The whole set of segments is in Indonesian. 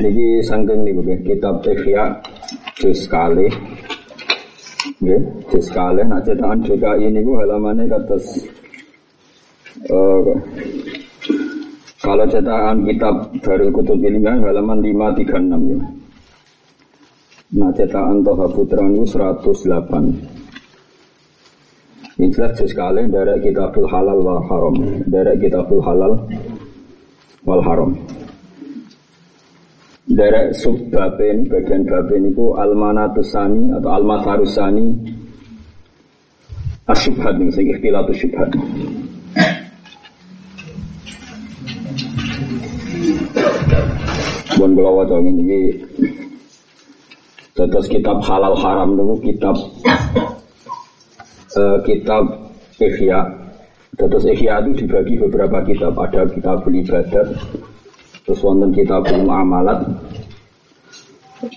Niki sangking nih bukan kitab Ihya juz kali. Nggih, juz kali nak cetakan DKI niku halamannya kados uh, kalau cetakan kitab Darul Kutub ini kan halaman 536 ya. Nah cetakan Toha Putra itu 108. Ini jelas sekali dari kitabul halal wal haram. Dari kitabul halal wal haram. Dari subbabin, bagian babin itu almanatusani atau almatarusani asyubhat nih, sehingga ikhtilatu syubhat. Bukan kalau waca ini Terus kitab halal haram itu kitab uh, kitab Ihya. Terus Ihya itu dibagi beberapa kitab. Ada kitab ibadat, terus wonten kitab muamalat,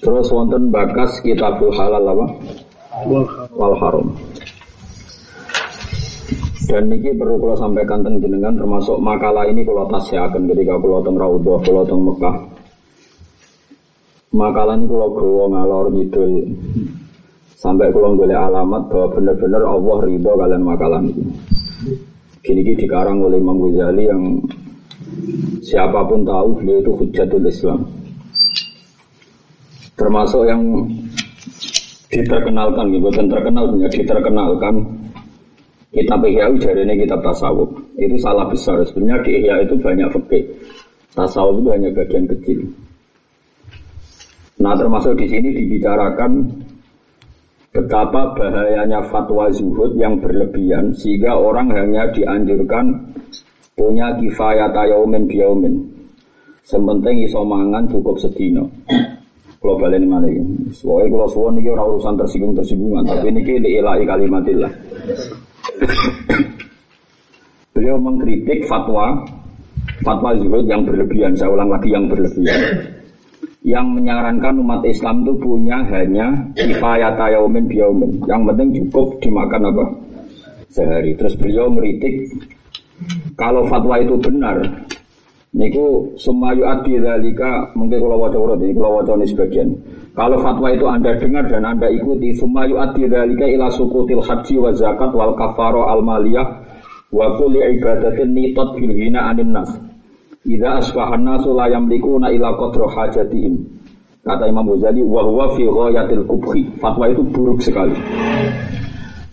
terus wonten bakas kitab halal apa? Wal haram. Dan ini perlu kalau sampaikan tentang jenengan termasuk makalah ini kalau akan ketika kalau teng Raudhah, kalau teng Mekah. Makalah ini kalau gawa ngalor ngidul sampai kalau boleh alamat bahwa benar-benar Allah ridho kalian makalah ini. Gini-gini dikarang oleh Imam Ghazali yang siapa pun tahu dia itu hujatul Islam. Termasuk yang diterkenalkan gitu, dan terkenal punya diterkenalkan Kitab Ihya dari ini kitab tasawuf. Itu salah besar. Sebenarnya di Ihya itu banyak fikih. Tasawuf itu hanya bagian kecil. Nah termasuk di sini dibicarakan betapa bahayanya fatwa zuhud yang berlebihan sehingga orang hanya dianjurkan punya kifayat yaumin biyaumin. Sementing iso mangan cukup sedino. Kalau balik ini mana ini? Soalnya kalau suwon ini orang urusan tersinggung tersinggungan, tapi ini kita ilahi kalimatillah. Beliau mengkritik fatwa fatwa zuhud yang berlebihan. Saya ulang lagi yang berlebihan. Yang menyarankan umat Islam itu punya hanya kifayat yaumin biyaumin. Yang penting cukup dimakan apa? Sehari. Terus beliau meritik kalau fatwa itu benar, niku sumayu adi dalika mungkin kalau wajah urut ini kalau wajah ini sebagian. Kalau fatwa itu anda dengar dan anda ikuti, sumayu adi dalika ila sukutil haji wa zakat wal kafaro al maliyah wa kulli ibadatin nitot bil anin nas. Ida asbahan nasu la ila hajatihim. Kata Imam Ghazali, wa huwa fi kubhi. Fatwa itu buruk sekali.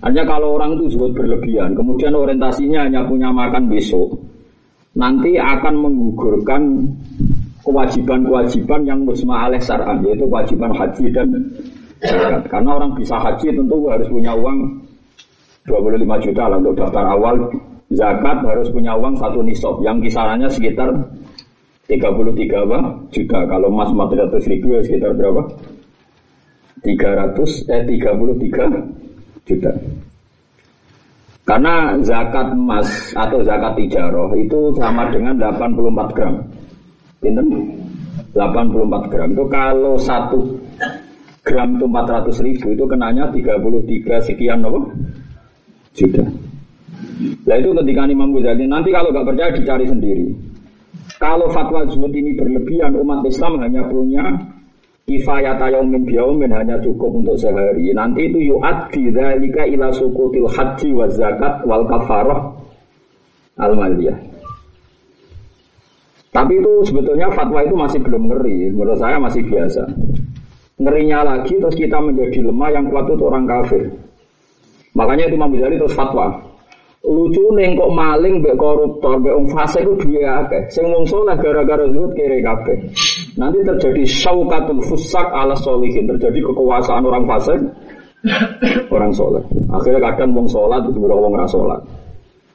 Hanya kalau orang itu sebut berlebihan, kemudian orientasinya hanya punya makan besok, nanti akan menggugurkan kewajiban-kewajiban yang musma alaih syar'an yaitu kewajiban haji dan zakat. Karena orang bisa haji tentu harus punya uang 25 juta lah untuk daftar awal zakat harus punya uang satu nisab yang kisarannya sekitar 33 apa? juta. Kalau emas 400 ribu ya sekitar berapa? 300 eh 33 juta. Karena zakat emas atau zakat tijaroh itu sama dengan 84 gram. Pinten? 84 gram. Itu kalau satu gram itu 400 ribu itu kenanya 33 sekian apa? Juta. Nah itu ketika Imam Ghazali nanti kalau nggak percaya dicari sendiri. Kalau fatwa zuhud ini berlebihan umat Islam hanya punya kifayat yaumin biyaumin hanya cukup untuk sehari. Nanti itu yu'addi dzalika ila sukutil haji wa zakat wal kafarah al maliyah. Tapi itu sebetulnya fatwa itu masih belum ngeri. Menurut saya masih biasa. Ngerinya lagi terus kita menjadi lemah yang kuat itu orang kafir. Makanya itu Imam Ghazali terus fatwa. Lucu neng kok maling mbek koruptor mbek wong fasik ku duwe akeh. Sing wong saleh gara-gara zuhud kere kabeh. Nanti terjadi syaukatul fusak ala solihin, terjadi kekuasaan orang fasik orang soleh. Akhirnya kadang wong sholat itu buruh wong rasolat.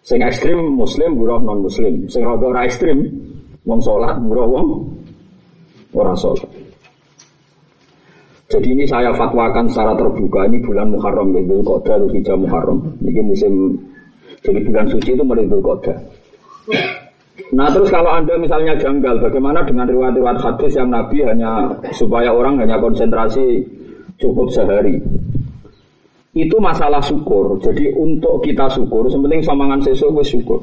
Sing ekstrim muslim buruh non muslim. Sing rada ora ekstrim Wong sholat, murah wong orang sholat. Jadi ini saya fatwakan secara terbuka ini bulan Muharram ya, Dhul Qadha, Dhul Hijjah Muharram. Ini musim jadi bulan suci itu mulai Dhul Qadha. Nah terus kalau anda misalnya janggal, bagaimana dengan riwayat-riwayat hadis yang Nabi hanya supaya orang hanya konsentrasi cukup sehari? Itu masalah syukur. Jadi untuk kita syukur, sementing samangan sesuatu syukur.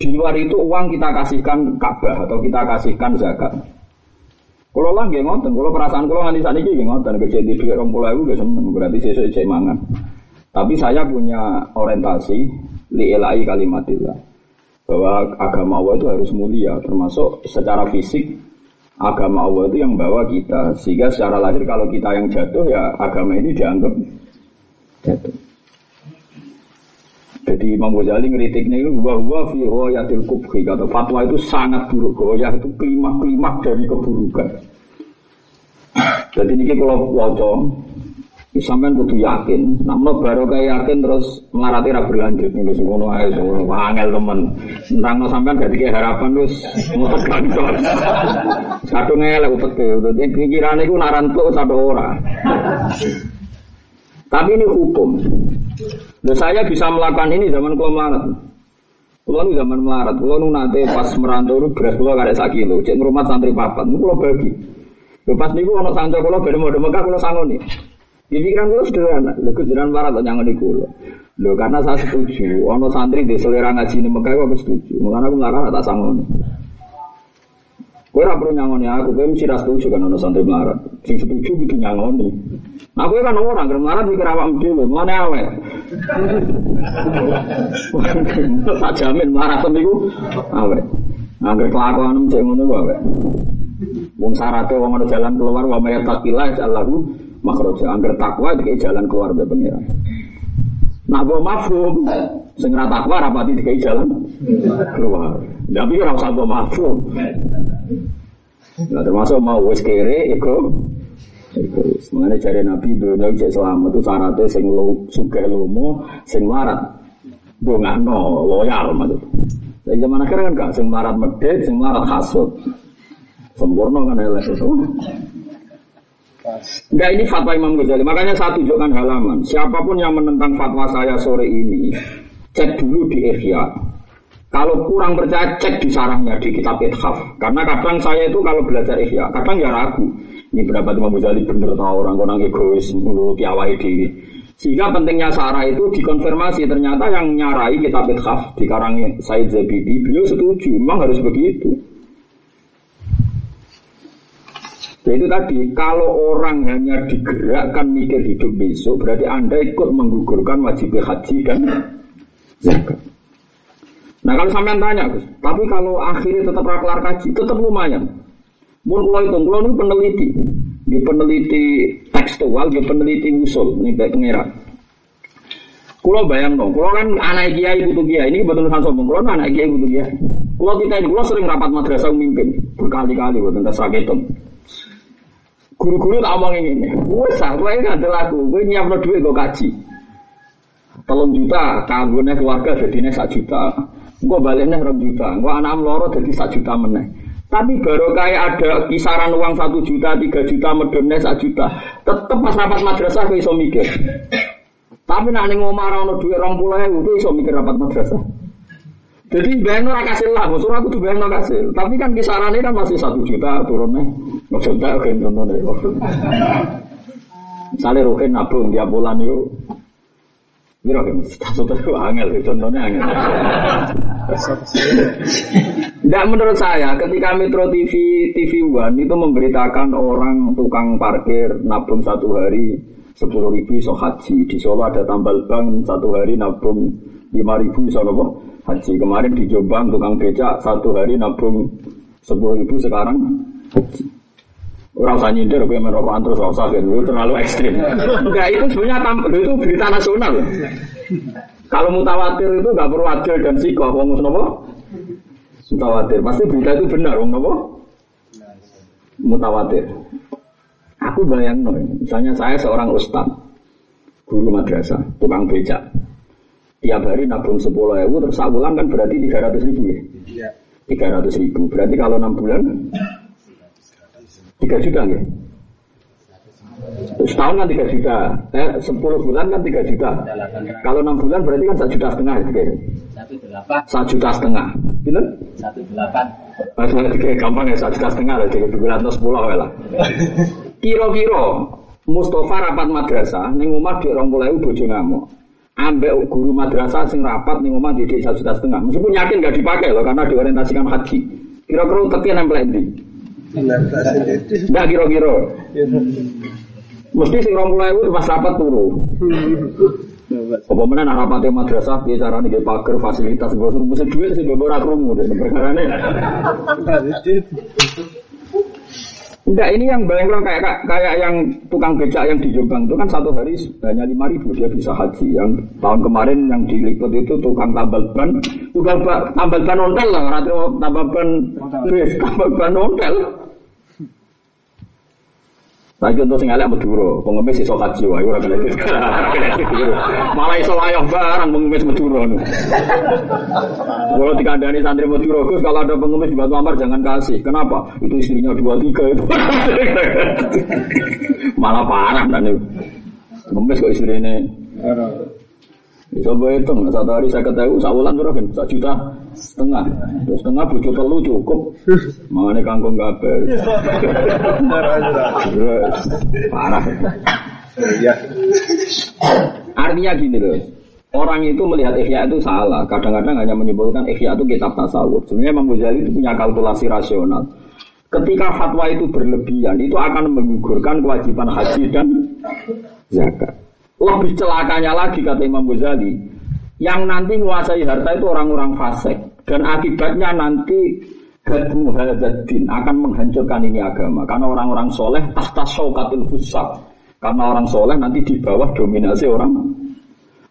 Di luar itu uang kita kasihkan Ka'bah atau kita kasihkan zakat. Kalau lah nggih ngoten, kalau perasaan kalau nganti saniki nggih ngoten, kerja di dhuwit 20.000 nggih seneng, berarti sesuk cek mangan. Tapi saya punya orientasi li ilahi kalimatillah. Bahwa agama Allah itu harus mulia, termasuk secara fisik agama Allah itu yang bawa kita. Sehingga secara lahir kalau kita yang jatuh ya agama ini dianggap jatuh. Jadi Imam Ghazali ngeritiknya itu bahwa fi royatil kubhi kata fatwa itu sangat buruk goyah itu klimak-klimak dari keburukan. Jadi ini kalau wajah Sampean kudu yakin, namun baru kayak yakin terus melarati ra berlanjut nih semua ae semua angel temen. Tentang sampean gak dikek harapan terus ngutek kantor. Satu ngelak utek Jadi pikiran itu naran tuh satu orang. Tapi ini hukum. Dan saya bisa melakukan ini zaman kalau melarat. Kalau ini zaman melarat, kalau nu nanti pas merantau itu beras kalau ada sak kilo, cek rumah santri papat, nu kalau bagi. Lepas niku ono santri kalau beda mau Mekah kalau sangoni. Di pikiran gue sederhana, lho kejaran para tak jangan dikulo. Lho karena saya setuju, ono santri di selera ngaji ini Mekah gue setuju. Makanya aku nggak tak sangoni. Gue ora perlu nyangoni aku, gue mesti setuju kan ono santri melarat. Sing setuju gitu nyangoni. Nah, aku kan orang kan melarat mikir awak dhewe, mana awet. Tak jamin melarat iku awet. Angger kelakuan cek ngono awet. Wong syaratnya wong ada jalan keluar wa may taqillah insyaallahu makroja angger takwa dikai jalan keluar dari pengiran. Nah, gue mafhum, sing ra takwa rapati dikai jalan keluar. Tapi ora usah gue mafhum. Nah, termasuk mau wis kere egois. Mengenai cari Nabi dunia cek selamat itu syaratnya sing lo suka lomo, sing marat. Dongano loyal maksud. Dari zaman akhir kan gak sing marat medit, sing marat hasut. Sempurna kan elek itu. Enggak ini fatwa Imam Ghazali. Makanya saya tunjukkan halaman. Siapa pun yang menentang fatwa saya sore ini, cek dulu di Ihya. Kalau kurang percaya, cek di sarangnya di kitab Ithaf. Karena kadang saya itu kalau belajar Ihya, kadang ya ragu. Ini pendapat Imam Ghazali bener tau orang konang egois, mulu piawai diri. Sehingga pentingnya sarah itu dikonfirmasi. Ternyata yang nyarai kitab Ithaf di karang Said Zabidi, beliau setuju. Memang harus begitu. Ya itu tadi, kalau orang hanya digerakkan mikir hidup besok, berarti Anda ikut menggugurkan wajib haji dan zakat. Nah kalau sampean tanya Gus, tapi kalau akhirnya tetap kelar kaji, tetap lumayan. Mun kalau itu, kalau ini peneliti, di peneliti tekstual, di peneliti usul, ini baik pengira. Kulo bayang dong, kulo kan anak kiai butuh kiai, ini betul betul sombong, kulo anak kiai butuh kiai. Kulo kita ini, kulo sering rapat madrasah mimpin, berkali-kali, tentang saketum. Guru-guru tak omong ini. Wes kowe ngandel aku, kowe nyiapno dhuwit gue kaji. Telung juta, kanggone keluarga jadinya sak juta. Gue baliknya rong juta. Gue anak loro jadi sak juta meneh. Tapi baru kayak ada kisaran uang satu juta, tiga juta, medonnya sak juta. Tetep pas rapat madrasah gue iso mikir. Tapi nak ning omah ono dhuwit 20.000 itu iso mikir rapat madrasah. Jadi bayang ora kasil lah, maksud aku tuh bayang kasil. Tapi kan kisarannya kan masih satu juta turunnya. Maksudnya oke contohnya. Misalnya Rukin nabung tiap bulan itu. Ini satu itu angel, contohnya angel. Tidak menurut saya, ketika Metro TV TV One itu memberitakan orang tukang parkir nabung satu hari sepuluh ribu iso haji di Solo ada tambal bank satu hari nabung lima ribu iso nopo haji. Kemarin di Jombang tukang beca satu hari nabung sepuluh ribu sekarang. Orang usah nyindir, gue merokok terus usah kan, itu terlalu ekstrim. Enggak itu sebenarnya itu berita nasional. Kalau mutawatir itu nggak perlu adil dan sikoh, ngomong nopo? Mutawatir, pasti berita itu benar, ngomong nopo? Mutawatir. Aku bayang misalnya saya seorang ustad, guru madrasah, tukang becak tiap hari nabung sepuluh ribu terus bulan kan berarti tiga ratus ribu ya? Iya. tiga ratus ribu. Berarti kalau enam bulan tiga juta ya? Setahun kan tiga juta. Eh sepuluh bulan kan tiga juta. Kalau enam bulan berarti kan satu juta setengah ya satu juta setengah. Gitu satu delapan. Maksudnya gampang ya satu juta setengah lah tiga bulan atau sepuluh lah. Kiro-kiro Mustafa rapat madrasah ning omah di orang mulai bojo ngamuk ambek guru madrasah sing rapat nih omah di satu juta setengah. Meskipun yakin gak dipakai loh karena diorientasikan haji. Kira-kira tapi nempel di. Enggak kira-kira. Mesti sing 20.000 pas rapat turu. Apa mana nak rapatnya madrasah piye carane nggih pagar fasilitas bosur mesti duit sing ora krungu deh perkarane. Enggak, ini yang bayang kayak kayak yang tukang becak yang di Jombang itu kan satu hari hanya lima ribu dia bisa haji. Yang tahun kemarin yang diliput itu tukang tambal ban, tukang tambal ban ontel lah, rata tambal ban, tambal ban ontel. Lagi untuk sing elek Madura, pengemis iso kaji wae ora kena Malah iso layoh barang pengemis Madura. Kalau dikandani santri Madura, Gus kalau ada pengemis di Batu Ampar jangan kasih. Kenapa? Itu istrinya dua tiga itu. Malah parah dan. Pengemis kok istrinya. Coba hitung, satu hari saya ketahui, sahulan berapa? Satu juta setengah terus setengah bujuk telu cukup mengenai kangkung gabe parah ya artinya gini loh Orang itu melihat ikhya itu salah. Kadang-kadang hanya menyebutkan ikhya itu kitab tasawuf. Sebenarnya Imam Ghazali itu punya kalkulasi rasional. Ketika fatwa itu berlebihan, itu akan menggugurkan kewajiban haji dan zakat. Lebih celakanya lagi kata Imam Ghazali, yang nanti menguasai harta itu orang-orang fasik. Dan akibatnya nanti hadmu hadzadin akan menghancurkan ini agama. Karena orang-orang soleh tahta syaukatil fusak karena orang soleh nanti di bawah dominasi orang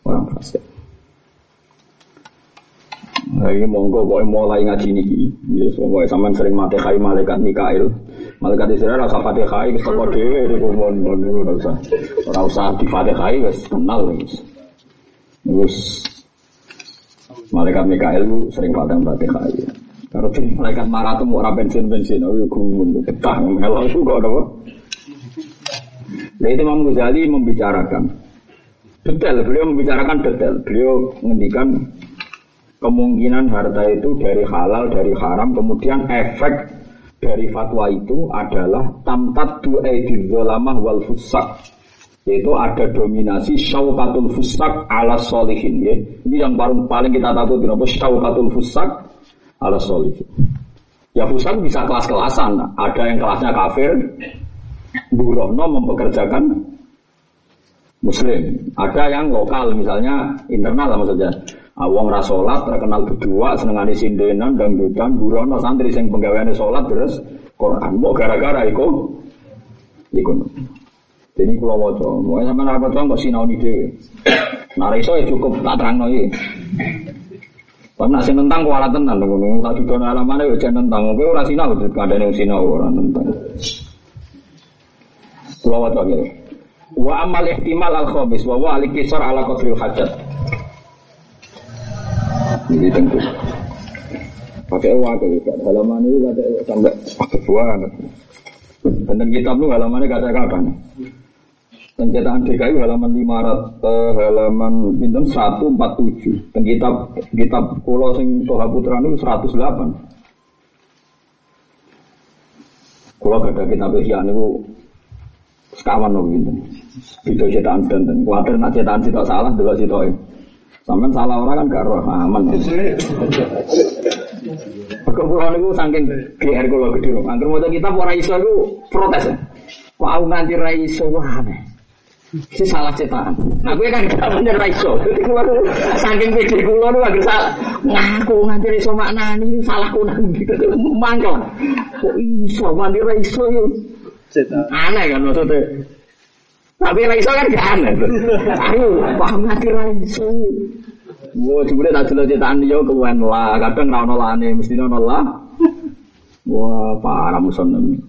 orang fasik. Nah, ini monggo pokoknya mulai ngaji niki. Ya, sampean sering mati kai malaikat Mikail. Malaikat Israel rasa fatihai wis teko dhewe niku mon mon ora usah. Ora usah di fatihai wis kenal wis. Wis Malaikat Mikael sering padang fatihah. Kalau jadi malaikat marah tuh mau bensin bensin, oh gumun, ketang, melok kok ada Nah itu Imam Ghazali membicarakan detail, beliau membicarakan detail. Beliau menghentikan kemungkinan harta itu dari halal, dari haram, kemudian efek dari fatwa itu adalah tamtat du aidil wal fusak yaitu ada dominasi syaukatul fusak ala solihin ya. Ini yang paling paling kita takut kenapa syaukatul fusak ala solihin. Ya fusak bisa kelas-kelasan, ada yang kelasnya kafir, burono mempekerjakan muslim, ada yang lokal misalnya internal lah maksudnya. Awang rasolat terkenal berdua senengane sindenan dangdutan burono santri sing penggaweane salat terus Quran mau gara-gara iku iku jadi kalau waca, mau sama tuh nggak sinau nih deh. Nah iso ya cukup tak terang nih. Tapi nasi nentang kuala tenan, nunggu tak juga alamannya ya jangan tentang. Oke orang sinau, ada yang sinau orang tentang. Kalau waca gitu. Wa amal ihtimal al khamis wa wa alikisar ala qadril hajat. Jadi tentu. Pakai wakil, halaman ini kata sampai banget. Bener kitab lu halamannya kata-kata. Pencetakan DKI halaman 500 eh, halaman pinten 147. Dan kitab kitab kula sing Toha Putra niku 108. Kula gak ada kitab Ihya niku sekawan nopo pinten. Beda cetakan dan kuwatir nak cetakan sitok salah delok sitoke. Sampeyan salah orang kan gak roh aman. Kok kula niku saking GR kula gedhe. Angger maca kitab ora iso iku protes. Kok aku nganti ra iso wae. Si salah cetakan. Nah, gue kan gak bener raiso. Saking pede kulo tuh agak salah. Ngaku nganti raiso maknani salah kunang gitu. Mangkel. Kok iso nganti raiso yuk. Aneh kan maksudnya. Tapi raiso kan gak aneh. Ayo, paham nganti raiso. Wah, sebenarnya tak jelas cetakan dia kewen lah. Kadang rano lah nih, mesti nono lah. Wah, parah muson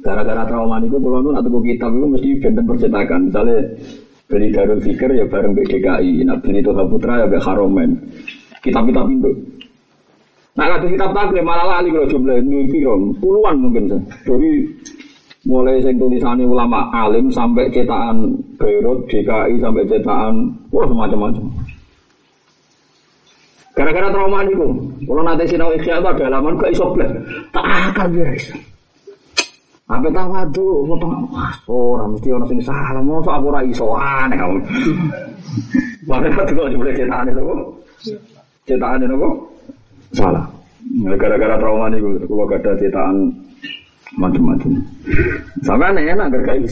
Gara-gara trauma itu kalau nu atau kitab itu mesti benten percetakan. Misalnya beli Darul Fikir ya bareng BDKI, nak beli Toha Putra ya be Haromen. Kitab-kitab itu. Nah kalau kitab taklim malah lali kalau jumlah nunfirom puluhan mungkin dari mulai sing tulisannya ulama alim sampai cetakan Beirut, DKI sampai cetakan wah semacam-macam. Gara-gara trauma itu, kalau nanti sinau ikhya itu ada halaman ke isoblet, tak akan guys. Apa tawadu, potong orang mesti orang sing salah, mau aku ora iso aneh kamu. Kok juga boleh cetakan itu, cetakan itu salah. Gara-gara trauma nih, kalau gak ada cetakan macam-macam. Sama enak gak.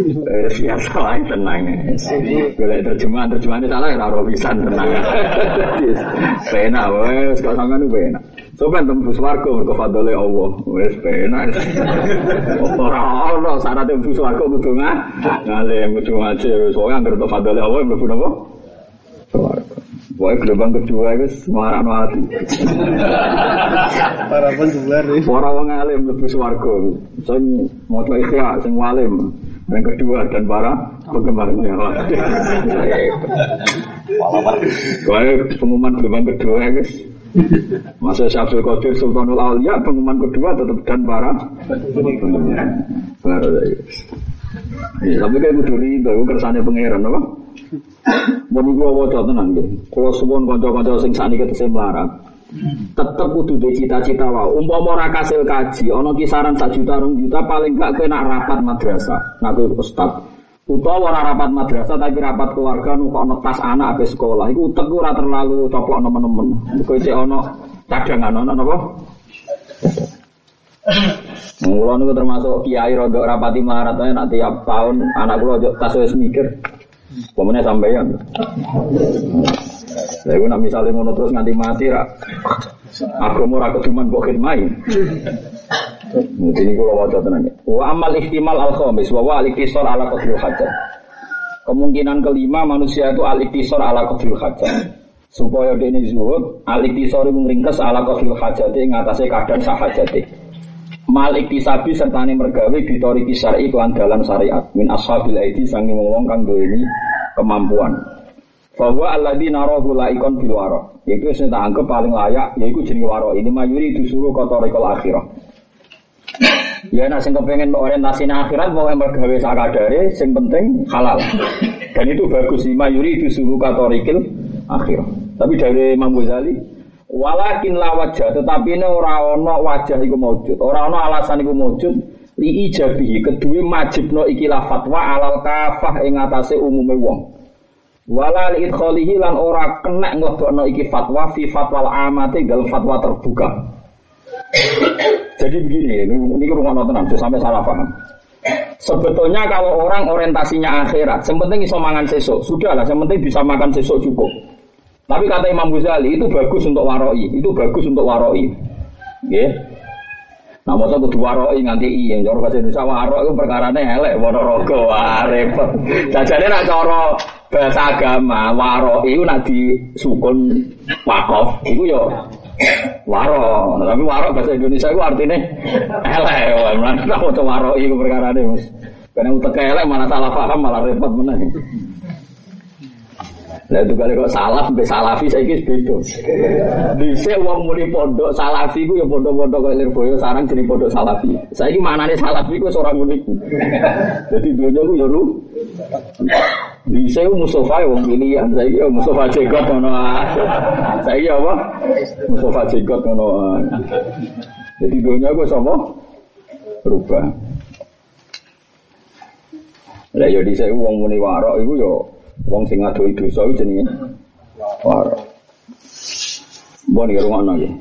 Eh, biasa lah tenang ya. Boleh terjemahan terjemahan salah ya raro pisan tenang. Pena wes kalau sama nu pena. Coba tembus warga mergo fadole Allah. Wes pena. Ora ono syarat tembus warga kudu ngalim kudu ngaji. Soalnya anggere fadole Allah mlebu napa? Warga. Pokoknya gelombang kedua itu semarang no hati. Para penjual nih. Para wong alim lebih swarga. Sing maca ikhya, sing walim. Yang kedua dan para penggemarnya. Pokoknya pengumuman gelombang kedua guys. Masa Syabdul Qadir Sultanul Aulia pengumuman kedua tetap dan para penggemar. Baru. Ya, tapi kayak kudu rido, kersane pangeran apa? Mau gua wajah tenang deh. Kalau suwon konco-konco sing sani ketemu melarat, tetep kudu de cita-cita wae. Umpama ora kasil kaji, ana kisaran sak juta rong juta paling gak kena rapat madrasah. Nak kowe ustaz. Utawa ora rapat madrasah tapi rapat keluarga nukokno tas anak ape sekolah. Iku utek ora terlalu coplok nemen-nemen. Kowe cek ana cadangan ana napa? Mula niku termasuk kiai rodok rapati marat ae nak tiap tahun anak kula tas wis mikir. Pemene sampeyan. Lah iku nak misale ngono terus nganti mati ra. Agama ora keduman mbok khidmai. Ini kula waca tenan. Wa amal ihtimal al khamis wa wa al ala qadril hajat. Kemungkinan kelima manusia itu al iktisar ala qadril hajat. Supaya dene zuhud, al iktisar ringkes ala qadril hajat ing atase kadang sahajate. Mal iktisabi serta mergawe bitori kisari iklan dalam syariat min ashabil aidi sangi wong kang ini kemampuan. Bahwa alladzi narahu laikon bil waro. Yaitu sing tak anggap paling layak yaitu jenenge waro. Ini mayuri disuruh kotorikal akhirah. Ya nak sing kepengen orientasi akhirat mau mergawe sakadare sing penting halal. Dan itu bagus lima yuri disuruh kotorikil akhirah. Tapi dari Imam Ghazali Walakin la wajah, tetapi ini orang ono wajah iku maujud, orang ono alasan iku maujud li ijabihi kedua majibno ikilah fatwa alal kafah ing atase umume wong. Wala li idkhalihi lan ora kena nglebokno iki fatwa fi fatwal amati dalam fatwa terbuka. Jadi begini, ini, rumah tenang, sampai salah paham. Sebetulnya kalau orang orientasinya akhirat, yang penting iso mangan sesuk, sudahlah, yang penting bisa makan sesuk cukup. Tapi kata Imam Ghazali itu bagus untuk waroi, itu bagus untuk waroi. Ya. Nah, masa kudu waroi nganti iya, cara bahasa Indonesia waroi itu perkarane elek, rogo, wah repot. Jajane nak cara bahasa agama, waroi itu nak disukun wakof, itu yo waro. Tapi waro bahasa Indonesia itu artinya elek, mana tahu waroi itu perkarane, Mas. Karena utek elek mana salah paham malah repot mana. Lah itu kali kok salaf sampai salafi saya kis beda. Bisa uang muni pondok salafi ku ya pondok-pondok kayak Lirboyo sarang jadi pondok salafi. Saya ini mana nih salafi ku seorang unik. Jadi dunia ku ya lu. Bisa ku Mustafa ya wong pilihan. Saya ya Mustafa Jekot ngono. Saya apa? Mustafa Jekot ngono. Jadi dunia ku sama berubah. Lah ya saya uang muni warok itu yo Wong sing ngadoi dosa iku jenenge waro. Bon ya rumah nggih.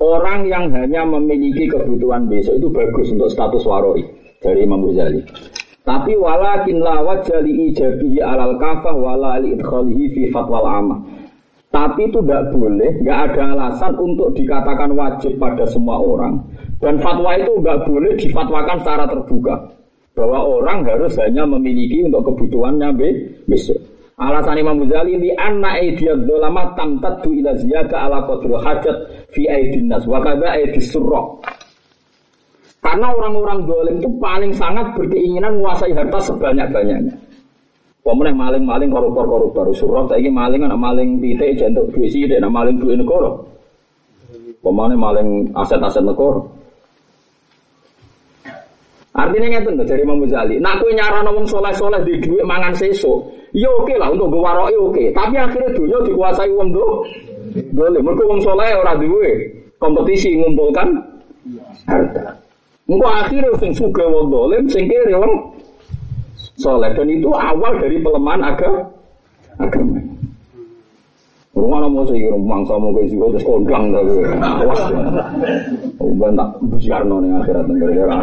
Orang yang hanya memiliki kebutuhan besok itu bagus untuk status waroi dari Imam Ghazali. Tapi walakin la wajali ijabi alal kafah wala li idkhalihi fi fatwal amah. Tapi itu tidak boleh, nggak ada alasan untuk dikatakan wajib pada semua orang. Dan fatwa itu nggak boleh difatwakan secara terbuka bahwa orang harus hanya memiliki untuk kebutuhannya besok. Alasan Imam Ghazali li anna aidiyad dzulama tamtaddu ila ziyada ala qadri hajat fi aidin nas aidis. Karena orang-orang dolim itu paling sangat berkeinginan menguasai harta sebanyak-banyaknya. Pemenang maling-maling koruptor-koruptor surat saiki maling anak maling titik jentuk duit sithik anak maling duit negara. Pemane maling aset-aset negara. Artinya ngeten lho dari Imam Ghazali. Nak kowe nyarano wong soleh-soleh di duit mangan sesuk, ya oke lah untuk waroke oke. Tapi akhirnya dunia dikuasai wong do. Boleh, mereka wong soleh ora duwe kompetisi ngumpulkan harta. Engko akhirnya sing suka wong dolim, sing kiri wong soleh dan itu awal dari pelemahan agama. agama. Rumah mau sih rumah sama kayak sih terus kondang tapi awas. Uban tak busiarno nih akhirat negara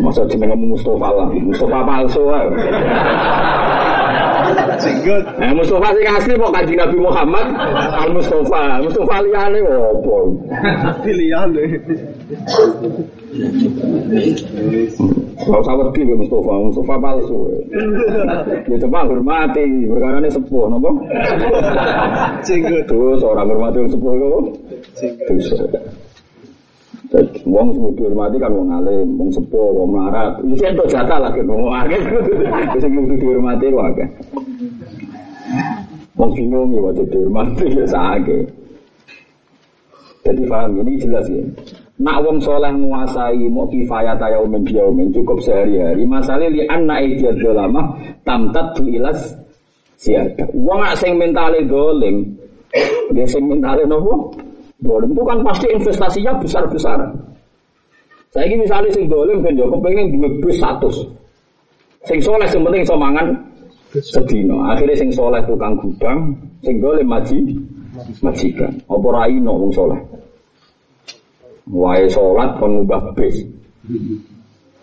Masa jenenge Mustafa lah, Mustafa palsu ae. Singgut. Nah, Mustafa sing asli kok kanjeng Nabi Muhammad Al Mustafa. Mustafa liyane opo? Liyane. Kalau usah wedi ke Mustafa, Mustafa palsu. Ya coba hormati, perkara ini sepuh, nopo? Singgut. Terus orang hormati sepuh itu. Singgut. Wong sing dihormati kan wong alim, wong sepuh, wong melarat. Iki entuk jatah lah kan wong akeh. Sing kudu dihormati kok akeh. Wong bingung ya waktu dihormati ya sakit. Jadi paham ini jelas ya. Nak wong soleh menguasai mau kifayat yaumin biyaumin cukup sehari-hari. Masalah li anna idiyat dolama tamtat tu ilas siada. Wong sing mentale dolim, dia sing mentale nopo? Dolim itu kan pasti investasinya besar-besaran. Saya ini misalnya sing dolim kan Joko pengen dua bus satu. Sing soleh sing penting somangan sedino. Akhirnya sing soleh tukang gudang, sing dolim maji majikan. Apa raino wong soleh. Wae sholat kon ngubah bis.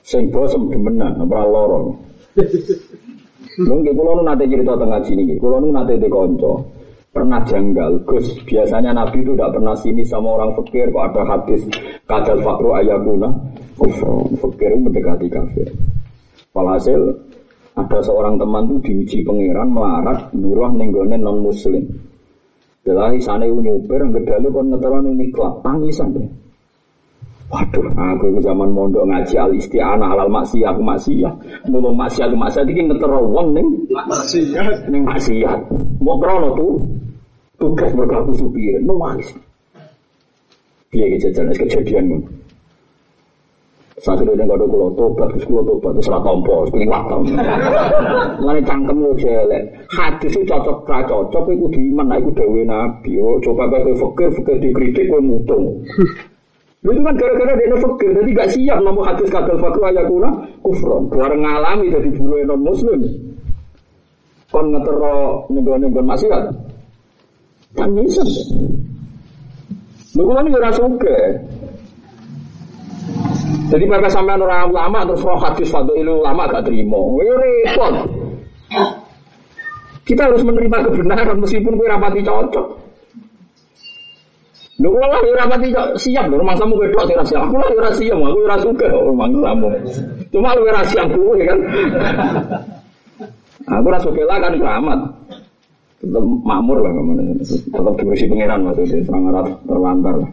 Sing bosem demenan ora loro. Lho nggih kula nate cerita tengah sini nggih. Kula nu nate dikonco pernah janggal. Gus, biasanya Nabi itu tidak pernah sini sama orang fakir. Kok ada hadis kadal fakru ayakuna kufur. Fakir mendekati kafir. Walhasil ada seorang teman tuh diuji pangeran melarat buruh nenggone non muslim. Bila sana nyuper, ngedalu kon ngeteron ini kelap tangisan deh. Waduh, aku zaman mondok ngaji al isti'anah halal maksiyah aku maksiyah. Mulung maksiyah aku maksiyah iki ngetero wong ning maksiyah ning maksiyah. Mau krono tuh tugas mereka aku supir, nangis. Dia kejadian, kejadian nih. Saat itu dia nggak ada kulo tobat, terus kulo tobat, terus keliwat tom. Mana cangkem lo jelek. Hadis itu cocok pra cocok, itu di mana? Itu dewi nabi. Oh, coba kau fakir, fakir dikritik, kau mutung. Itu kan gara-gara dia fakir, jadi gak siap namun hadis kadal fakir ayakuna kufron. Keluar ngalami jadi bulu non muslim. Kon ngetero nego-nego maksiat. Kan bisa. Lu kan ora suka. Jadi mereka sampai orang ulama terus roh hadis itu ulama gak terima. Ya repot. Kita harus menerima kebenaran meskipun gue rapati cocok. Lho kula lah ora siap lho rumah samu wedok sing siap. Aku lah ora siap, aku ora suka rumah samu. Cuma lu ora siap kuwi kan. Aku ora suka lah kan keramat tetap makmur lah ke mana tetap diurusi pangeran maksudnya sangat terlantar lah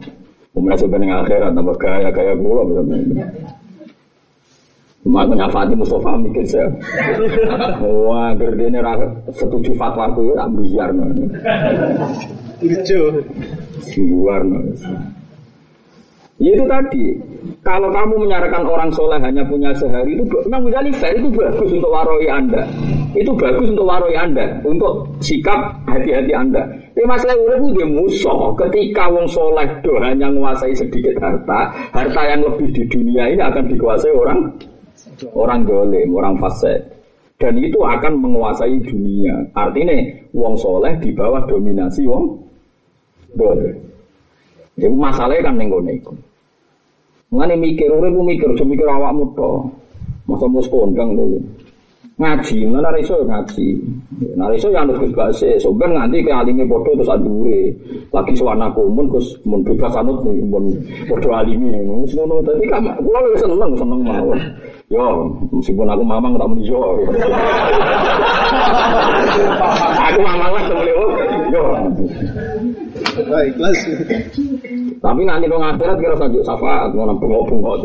kemudian sebenarnya akhirat tambah gaya gaya gula betul Cuma nyafati Mustafa mikir saya. Wah, gerdene setuju fatwa ku tak biar. Lucu. Luar. Ya itu tadi, kalau kamu menyarankan orang soleh hanya punya sehari itu memang Ghazali fair itu bagus untuk waroi anda, itu bagus untuk waroi anda, untuk sikap hati-hati anda. Tapi masalah udah itu dia musuh. Ketika wong soleh do hanya menguasai sedikit harta, harta yang lebih di dunia ini akan dikuasai orang orang dolim, orang fasik. Dan itu akan menguasai dunia. Artinya wong soleh di bawah dominasi wong dolim. Itu masalahnya kan ning ngene iku. Mulane mikir urip mikir, aja mikir awakmu to. Masa mus kondang lho. Ngaji, mana iso ngaji. Nah iso yang harus bahasa, soben nganti ke alime podo terus adure. Lagi suwana kumun terus mun bebas anut nih, mun podo alime. Wis ngono dadi kan kula wis seneng seneng mawon. Yo, meskipun aku mamang tak muni yo. aku mamang lah temen yo. Ikhlas. Tapi nanti dong akhirat kira saja syafaat mau bengok-bengok.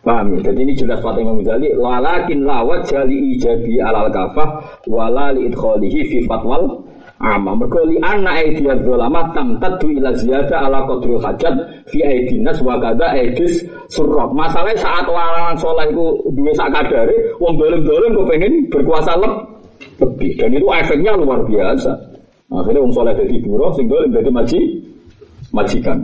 Paham ya? Jadi ini jelas Fatih Imam Ghazali Walakin lawat jali ijabi alal kafah Walali idkholihi fi fatwal Amma Merkoli anna aidiyat dolama Tamtadu ila ziyada ala qadrul hajat Fi aidinas wa kada aidis surrok Masalahnya saat orang soleh itu Dua sak kadari Wong dolim-dolim kepengen berkuasa lebih Dan itu efeknya luar biasa Akhirnya wong soleh jadi buruh, sing dolim jadi maji, majikan.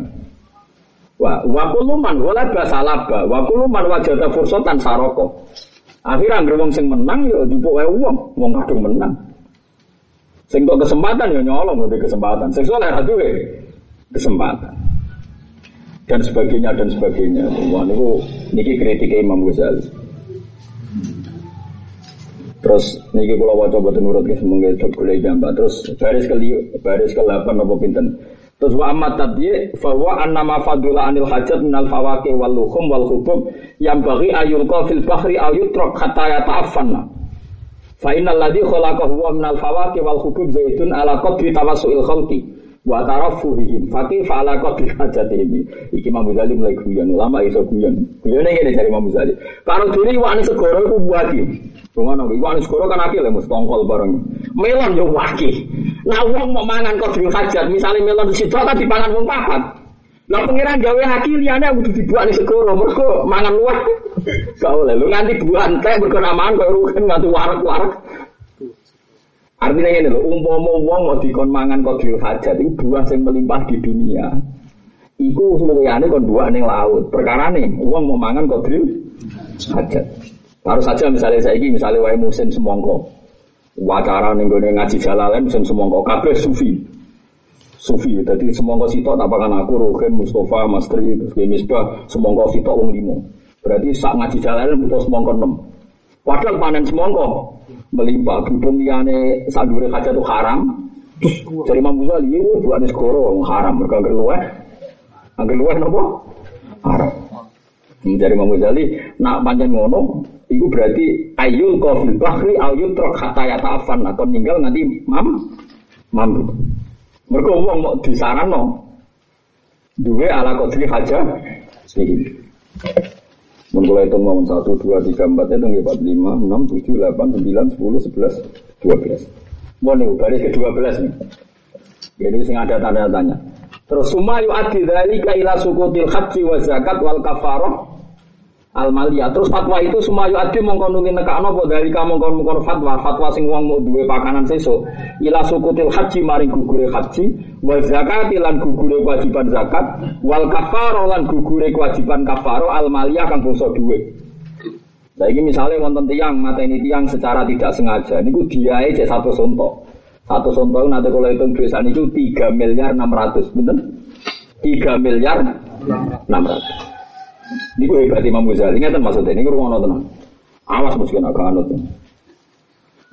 Wah, wakuluman wala basalaba, wakuluman wajata fursotan saroko. Akhirnya anggere sing menang ya dipuk wae wong, wong kadung menang. Sing kesempatan ya nyolong udah kesempatan. Seksual ya duwe kesempatan. Dan sebagainya dan sebagainya. Wah niku niki kritik Imam Ghazali. Terus niki kula waca boten nurut guys mungkin cocok gambar. Terus baris ke baris ke 8 apa pinten? Terus wa amat tadi bahwa annama fadula anil hajat minal fawaki wal luhum wal hubub yang bagi ayul fil bahri ayutrok hatta yata'affanna. Fa innal ladzi khalaqahu wa minal fawaki wal hubub zaitun ala qadri tawassuil khalqi wa tarafuhihim fakih fa'ala qadri hajatihim. Iki Imam Ghazali mulai guyon, ulama iso guyon. Guyone ngene dari Imam Ghazali. Karo diri wani segoro iku buati. Ngono iki wani segoro kan akil mesti tongkol bareng. Melon yo waki. Nah uang mau mangan dulu hajat, misalnya melon situ kan dipangan wong papat. Lah pengiran gawe haki liyane kudu dibuat di segoro, mergo mangan luar. Gak oleh lu nganti buan teh mergo namaan kok rugen nganti warak-warak. Artinya ini loh, umpama wong mau dikon mangan dulu hajat itu buah yang melimpah di dunia. Iku semuanya kon buah ning laut. Perkara nih, uang mau mangan dulu hajat. Taruh saja misalnya saya ini, misalnya wae musim semongko wacara ning gone ngaji jalalen musim semongko kabeh sufi. Sufi, jadi semongko sitok tak pakan aku Rogen, Mustafa, Mastri, terus Misbah, semongko sitok wong limo. Berarti sak ngaji jalalen butuh semongko enam. Padahal panen semongko melimpah berhubung liyane sadure kaca itu haram. Dari Imam Ghazali itu buat skoro wong haram mereka angger luweh. Angger? Haram. Dari Imam Ghazali nak panjang ngono Iku berarti ayul kofil bahri ayul trok hatta yata afan atau ninggal nanti mam mam. Mereka uang mau no dua ala kodri haja sih. Mulai itu mau satu dua tiga empat itu empat lima enam tujuh delapan sembilan sepuluh sebelas dua belas. Mau nih baris ke dua belas nih. Jadi sing ada tanda tanya. Terus sumayu adi dari kaila haji wa zakat wal kafaroh al maliyah. Terus fatwa itu semua yu adi mongkon nuli dari kamu mongkon mongkon fatwa, fatwa sing wong mau duwe pakanan sesuk. Ila sukutil haji maring gugure haji, wa zakat lan gugure kewajiban zakat, wal kafaro lan gugure kewajiban kafaro al maliyah kang bangsa duwe. Nah ini misalnya wonten tiang mata ini tiang secara tidak sengaja, ini dia cek satu sontok. Satu sontok nanti kalau hitung desa itu tiga miliar enam ratus, bener? Tiga miliar enam ratus. Ini gue hebat Imam Ghazali, ingat maksudnya, ini gue rumah tenang. Awas mesti kena kanut.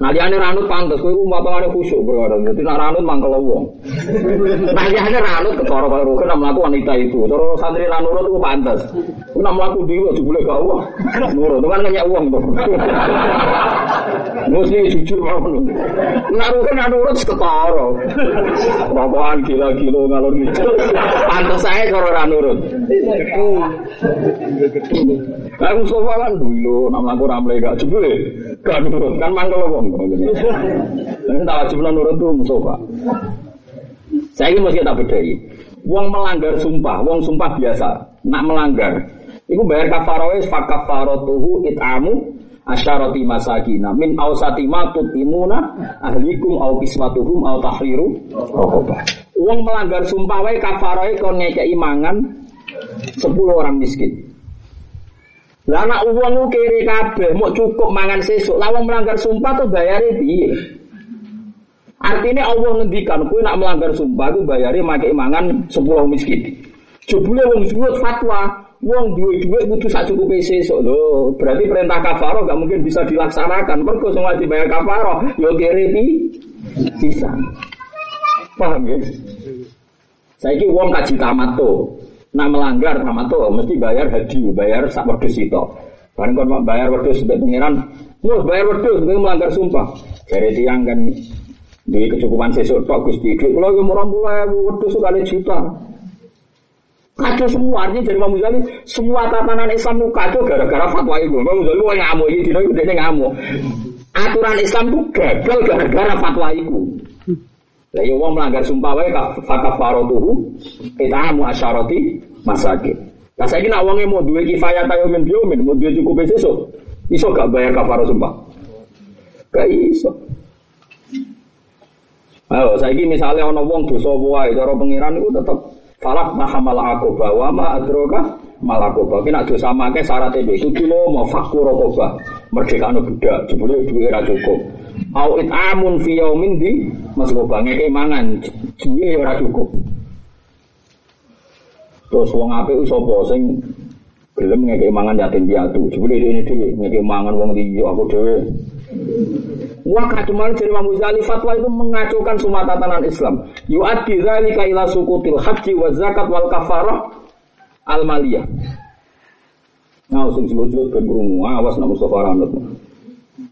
Nah dia ane ranut pantas, kue rumah tangane khusyuk berkata. Jadi nak ranut mangkel wong. Nah dia ane ranut ketara kalau rukun nak melaku wanita itu. Terus santri lan nurut itu pantas. Kue nak melaku dia juga boleh gak uang. Nurut kan nanya uang tuh. Mesti jujur mau. Nak rukun nak nurut ketara. Bapakan gila-gila ngalor gitu. Pantas saya kalau ora nurut. Aku sofa kan dulu, nak melaku ramai gak jebule. Gak nurut kan mangkel wong. Tak wajib nurut tuh Mustafa. Saya ini mesti tak bedai. Wong melanggar sumpah, wong sumpah biasa, nak melanggar. Iku bayar kafaroh fa kafaratuhu it'amu asyarati masakina min ausati ma tutimuna ahlikum au kismatuhum au tahriru Wong melanggar sumpah wae kafaroh kon ngekeki mangan 10 orang miskin. Lah anak uang kiri kabeh mau cukup mangan sesuk. Lah melanggar sumpah tuh bayare piye? Artinya Allah ngendikan kowe nak melanggar sumpah ku bayare make mangan 10 miskin. Jebule wong suwut fatwa, wong duwe duit kudu sak cukupe sesuk lho. Berarti perintah kafaro gak mungkin bisa dilaksanakan. Mergo sing wajib bayar kafaro yo kiri pi bisa. Paham ya? Saiki wong kaji tamat tuh. Nah melanggar tuh mesti bayar haji, bayar sak wedhus itu. Bareng kon bayar wedhus mbek pangeran, "Wah, bayar wedhus mbek melanggar sumpah." Jadi tiang kan di kecukupan sesuk tok Gusti. Dhuwit kula yo murah ewu wedhus kali juta. Kacau semua artinya dari Imam Ghazali semua tatanan Islam itu kacau gara-gara fatwa itu. Imam Ghazali wah ngamuk ini udah ngamuk. Aturan Islam itu gagal gara-gara fatwa itu. Lah yo wong melanggar sumpah wae fakafaratuhu itamu asyarati masakin. Lah saiki nek wonge mau duwe kifayah tayo min biomin, mau duwe cukup sesuk, iso gak bayar kafarah sumpah? Gak iso. Ayo, saiki misalnya ana wong dosa wae cara pangeran iku tetep falak mahamal akoba wa ma adroka malakoba. Kena dosa make syarat itu kudu lo mau fakur akoba. Merdeka budak, jebule duwe ra cukup. Au amun fi yaumin di masuk bange mangan duwe ora cukup. Terus wong apik sapa sing gelem ngekek mangan yatim piatu. Jebule ini dhewe ngekek mangan wong liya aku dhewe. Wah kademal dari Imam Ghazali fatwa itu mengacaukan semua tatanan Islam. Yu'addi dzalika ila sukutil haji wa zakat wal kafarah al maliyah. Nah, sing sebut-sebut ben krungu awas nak Mustafa Ranut.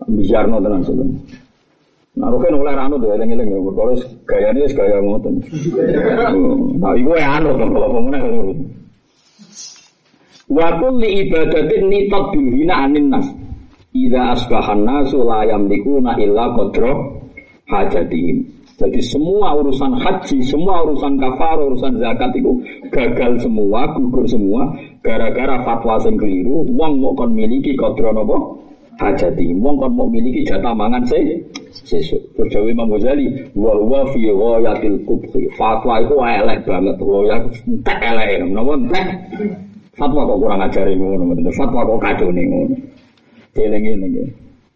Bijarno tenan sebenarnya. Nah, Rukin oleh Rano tuh, eling-eling ya, perkara gaya ini gaya ngoten. Nah, ibu ya anu kalau pemenang. Wa kulli ibadatin nitat bilhina anin nas. Ida asbahan nasu la yamlikuna illa qadra hajatihim. Jadi semua urusan haji, semua urusan kafar, urusan zakat itu gagal semua, gugur semua gara-gara fatwa sing keliru, wong mau kon miliki qadra napa? Hajati. Wong kon mau miliki jatah mangan se sesuk. Terus Imam Ghazali, wa huwa fi ghayatil kubhi. Fatwa itu elek banget, ya entek elek, napa entek? Fatwa kok kurang ajar ngono, fatwa kok nih ngono. Eling-eling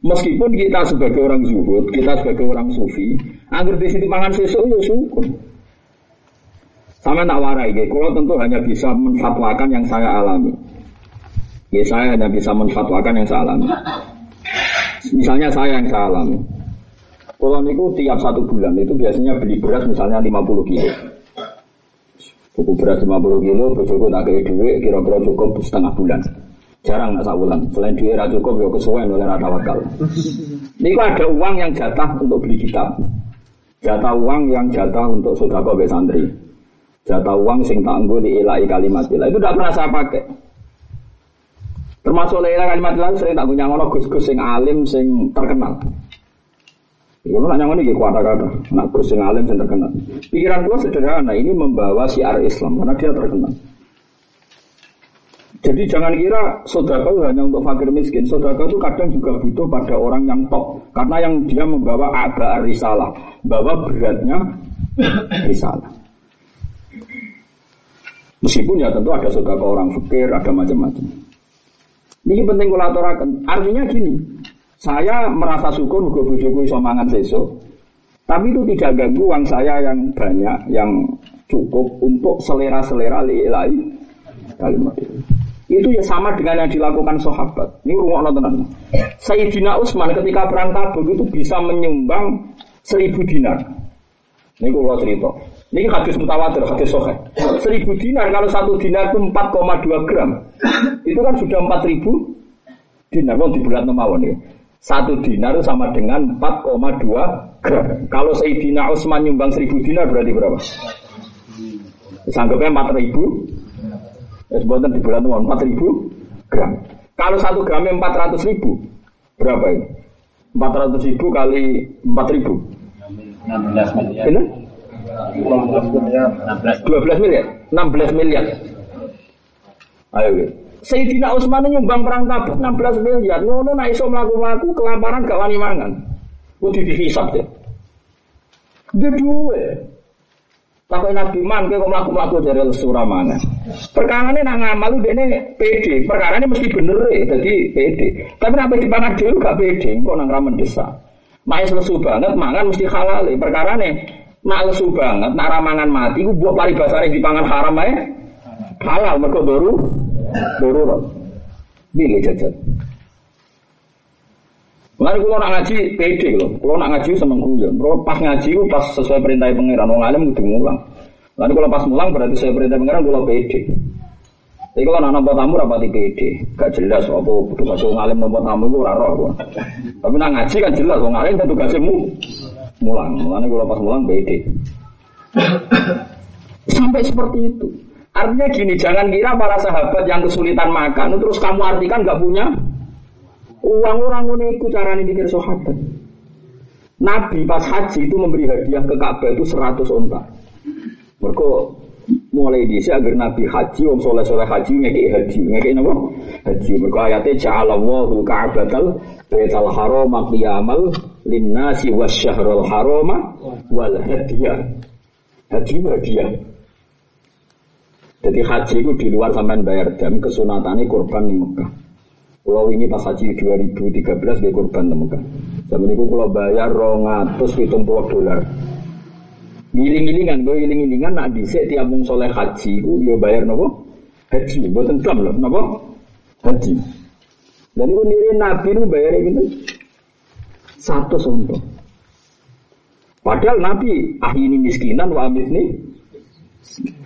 Meskipun kita sebagai orang zuhud, kita sebagai orang sufi, agar di situ pangan sesuk ya syukur. Sama tak warai, ya. kalau tentu hanya bisa menfatwakan yang saya alami. Ya saya hanya bisa menfatwakan yang saya alami. Misalnya saya yang saya alami. Kalau niku tiap satu bulan itu biasanya beli beras misalnya 50 kilo. Buku beras 50 kilo, bojoku tak kayak duit, kira-kira cukup setengah bulan. Jarang nggak bulan. Selain duit rata cukup, ya kesuwen oleh rata wakal. Ini ada uang yang jatah untuk beli kitab. Jatah uang yang jatah untuk sodako santri. Jatah uang sing tangguh di ilai kalimat ilah. Itu tidak pernah saya pakai. Termasuk ilai kalimat ilah sering tak punya ngono gus-gus sing alim sing terkenal. Kalau nanya ini gitu kata-kata, nak sing alim sing terkenal. Pikiran gue sederhana, ini membawa siar Islam karena dia terkenal. Jadi jangan kira sodako hanya untuk fakir miskin. Sodako itu kadang juga butuh pada orang yang top. Karena yang dia membawa agak risalah. Bawa beratnya risalah. Meskipun ya tentu ada sodako orang fakir, ada macam-macam. Ini penting kulaturakan. Artinya gini, saya merasa syukur gue bujuku iso mangan sesuk. Tapi itu tidak ganggu uang saya yang banyak, yang cukup untuk selera-selera lain kalimat itu. Itu ya sama dengan yang dilakukan sahabat. Ini rumah tenan. Sayyidina Utsman ketika perang Tabuk itu bisa menyumbang seribu dinar. Ini kalau cerita. Ini hadis mutawatir, hadis sohe. Seribu dinar kalau satu dinar itu 4,2 gram. Itu kan sudah 4000 dinar. Mau di bulan mawon ya. Satu dinar sama dengan 4,2 gram. Kalau Sayyidina Utsman nyumbang seribu dinar berarti berapa? Sanggupnya 4000 Ya sebutan di bulan uang 4000 gram. Kalau satu gramnya 400 ribu, berapa ini? 400 ribu kali 4000 16 miliar. Ini? 12 miliar. 12 miliar. 16 miliar. Ayo, Sayyidina Utsman nyumbang perang Tabuk 16 miliar. Ngono nek iso mlaku-mlaku kelaparan gak wani mangan. Kudu dihisab deh. Dia duwe. Takut Nabi man kok mlaku-mlaku dari surah mana. Perkara ini nak ngamal ini PD. Perkara ini mesti bener ya, jadi PD. Tapi nak dipangan dhewe gak PD, kok nang ra mendesak. Mak lesu banget mangan mesti halal. Perkara ini nak lesu banget, nak ramangan mati, ku buat paribasane dipangan haram ae. Halal mergo baru darurat. Pilih jajan. Lalu kalau nak ngaji pede loh, kalau nak ngaji seneng guyon. Kalau pas ngaji pas sesuai perintah pangeran, orang alim kudu mulang. Lalu kalau pas mulang berarti sesuai perintah pangeran kalau pede. Tapi kalau nak nampak tamu rapati pede, gak jelas apa tugas orang alim nampak tamu itu raro. Tapi nak ngaji kan jelas orang alim kan tugasnya mu mulang. Lalu kalau pas mulang pede. Sampai seperti itu. Artinya gini, jangan kira para sahabat yang kesulitan makan, terus kamu artikan gak punya uang orang ini cara mikir sahabat. Nabi pas haji itu memberi hadiah ke Ka'bah itu 100 onta. Mereka mulai di agar Nabi haji, om soleh soleh haji ngeki haji, ngeki apa? Haji. Mereka ayatnya ja'alallahu ka'batal betal harama qiyamal linnasi wasyahrul harama wal hadiah. Haji hadiah. Jadi haji itu di luar sampean bayar dam kesunatannya korban di Mekah. Kalau ini pas haji 2013 gue korban temukan. Zaman itu kalau bayar rongatus hitung puluh dolar. Giling-gilingan, gue giling-gilingan nak disek tiap mung soleh haji, gue bayar nopo haji, buatan Islam loh, nopo haji. Dan itu niri nabi itu bayar gitu satu sonto. Padahal nabi ah ini miskinan wa nih